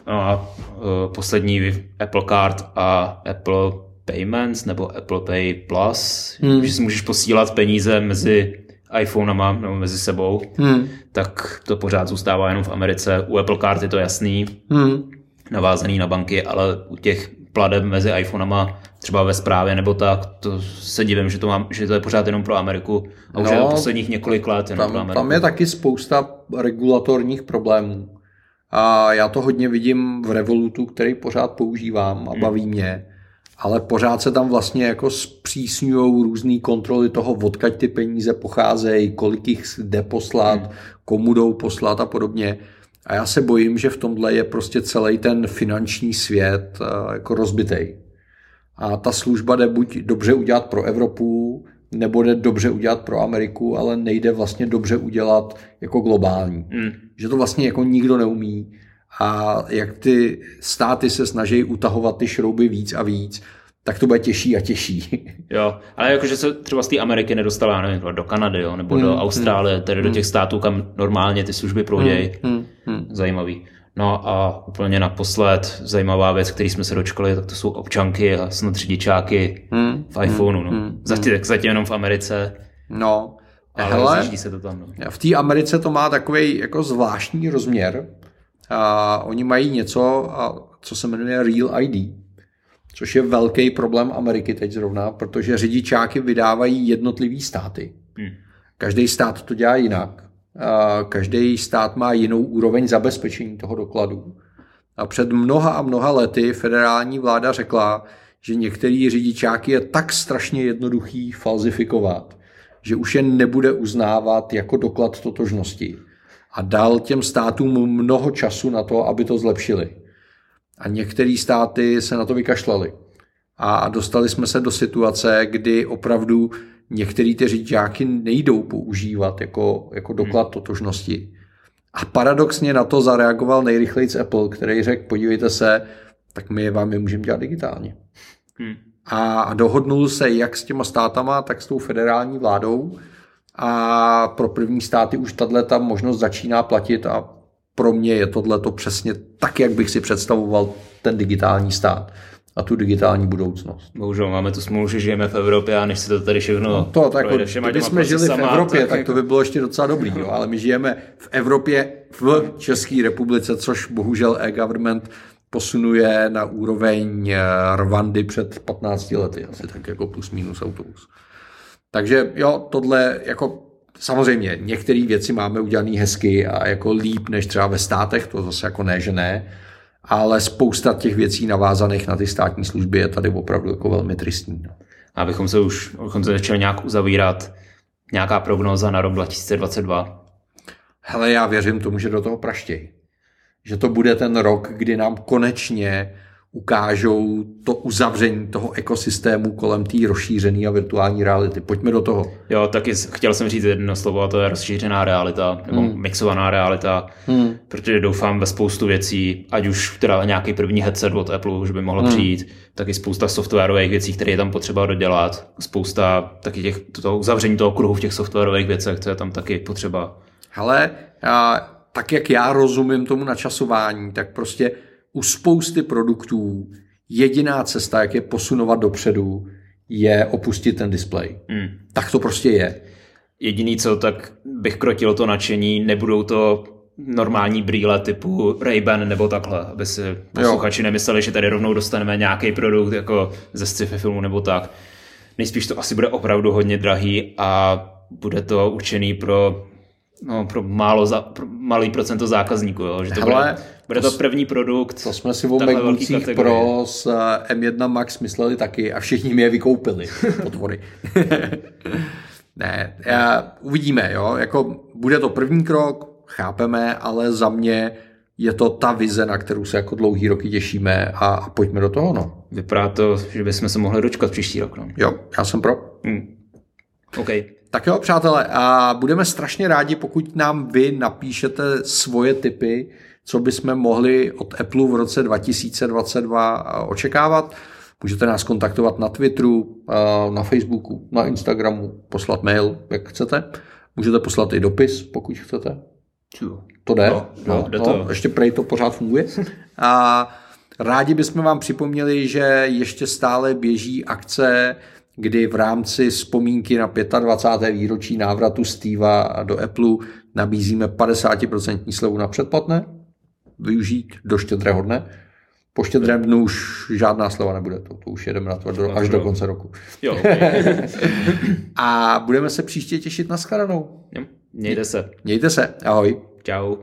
Speaker 2: No a uh, poslední Apple Card a Apple Payments nebo Apple Pay Plus, hmm. že si můžeš posílat peníze mezi iPhonema nebo mezi sebou, hmm. tak to pořád zůstává jenom v Americe. U Apple Card je to jasný, hmm. navázaný na banky, ale u těch pladeb mezi iPhonema třeba ve zprávě nebo tak, to se divím, že to, mám, že to je pořád jenom pro Ameriku a už no, je posledních několik let jenom
Speaker 1: tam,
Speaker 2: pro Ameriku.
Speaker 1: Tam je taky spousta regulatorních problémů. A já to hodně vidím v Revolutu, který pořád používám a hmm. baví mě ale pořád se tam vlastně jako zpřísňují různé kontroly toho, odkaď ty peníze pocházejí, kolik jich jde poslat, hmm. komu jdou poslat a podobně. A já se bojím, že v tomhle je prostě celý ten finanční svět eh, jako rozbitej. A ta služba jde buď dobře udělat pro Evropu, nebo jde dobře udělat pro Ameriku, ale nejde vlastně dobře udělat jako globální. Hmm. Že to vlastně jako nikdo neumí a jak ty státy se snaží utahovat ty šrouby víc a víc, tak to bude těžší a těžší.
Speaker 2: Jo, ale jakože se třeba z té Ameriky nedostala nevím, do Kanady jo, nebo hmm, do Austrálie, hmm, tedy hmm. do těch států, kam normálně ty služby proudějí. Hmm, hmm, hmm. Zajímavý. No a úplně naposled zajímavá věc, který jsme se dočkali, tak to jsou občanky a snad řidičáky hmm, v iPhoneu. No. Hmm, zatím, hmm. zatím jenom v Americe.
Speaker 1: No,
Speaker 2: ale hele, se to tam. No.
Speaker 1: V té Americe to má takový jako zvláštní rozměr, a oni mají něco, co se jmenuje Real ID, což je velký problém Ameriky teď zrovna, protože řidičáky vydávají jednotlivý státy. Hmm. Každý stát to dělá jinak. Každý stát má jinou úroveň zabezpečení toho dokladu. A před mnoha a mnoha lety federální vláda řekla, že některý řidičáky je tak strašně jednoduchý falzifikovat, že už je nebude uznávat jako doklad totožnosti a dal těm státům mnoho času na to, aby to zlepšili. A některé státy se na to vykašlali. A dostali jsme se do situace, kdy opravdu některé ty řidičáky nejdou používat jako, jako doklad hmm. totožnosti. A paradoxně na to zareagoval nejrychleji Apple, který řekl, podívejte se, tak my vám je můžeme dělat digitálně. Hmm. A dohodnul se jak s těma státama, tak s tou federální vládou, a pro první státy už tahle ta možnost začíná platit a pro mě je tohle to přesně tak, jak bych si představoval ten digitální stát a tu digitální budoucnost.
Speaker 2: Bohužel máme tu smlouvu, že žijeme v Evropě a než si to tady všechno no
Speaker 1: to, tak jako, kdyby jsme žili v Evropě, tak, tak jako... to by bylo ještě docela dobrý, jo, ale my žijeme v Evropě, v České republice, což bohužel e-government posunuje na úroveň eh, Rwandy před 15 lety, asi tak jako plus minus autobus. Takže jo, tohle jako samozřejmě některé věci máme udělané hezky a jako líp než třeba ve státech, to zase jako ne, že ne, ale spousta těch věcí navázaných na ty státní služby je tady opravdu jako velmi tristní. No.
Speaker 2: Abychom se už abychom se začali nějak uzavírat, nějaká prognóza na rok 2022?
Speaker 1: Hele, já věřím tomu, že do toho praštěj. Že to bude ten rok, kdy nám konečně ukážou to uzavření toho ekosystému kolem té rozšířené a virtuální reality. Pojďme do toho.
Speaker 2: Jo, taky chtěl jsem říct jedno slovo a to je rozšířená realita, nebo hmm. mixovaná realita, hmm. protože doufám ve spoustu věcí, ať už teda nějaký první headset od Apple už by mohl hmm. přijít, taky spousta softwarových věcí, které je tam potřeba dodělat, spousta taky těch, toho uzavření toho kruhu v těch softwarových věcech, co je tam taky potřeba.
Speaker 1: Hele, a tak jak já rozumím tomu načasování, tak prostě u spousty produktů jediná cesta, jak je posunovat dopředu, je opustit ten displej. Hmm. Tak to prostě je.
Speaker 2: Jediný co, tak bych krotil to nadšení, nebudou to normální brýle typu Ray-Ban nebo takhle, aby si posluchači jo. nemysleli, že tady rovnou dostaneme nějaký produkt jako ze sci-fi filmu nebo tak. Nejspíš to asi bude opravdu hodně drahý a bude to určený pro no, pro, málo za, pro malý procento zákazníků, jo? že to Hele, bude, bude to, to první produkt.
Speaker 1: To jsme si o MacBookích Pro s eh, M1 Max mysleli taky a všichni mi je vykoupili, potvory. ne, já, uvidíme, jo, jako bude to první krok, chápeme, ale za mě je to ta vize, na kterou se jako dlouhý roky těšíme a, a pojďme do toho, no.
Speaker 2: Vypadá to, že bychom se mohli dočkat příští rok, no.
Speaker 1: Jo, já jsem pro. Hmm.
Speaker 2: OK.
Speaker 1: Tak jo, přátelé, a budeme strašně rádi, pokud nám vy napíšete svoje tipy co bychom mohli od Apple v roce 2022 očekávat. Můžete nás kontaktovat na Twitteru, na Facebooku, na Instagramu, poslat mail, jak chcete. Můžete poslat i dopis, pokud chcete. To jde? No, no, jde no, to. Ještě prej to pořád funguje. A rádi bychom vám připomněli, že ještě stále běží akce, kdy v rámci vzpomínky na 25. výročí návratu Steva do Apple nabízíme 50% slevu na předplatné. Využít do štědrého dne. Po štědrém dnu už žádná slova nebude, to, to už jedeme na to do, až do konce roku. Jo, okay. A budeme se příště těšit na shledanou.
Speaker 2: Mějte se.
Speaker 1: Mějte se, ahoj.
Speaker 2: Čau.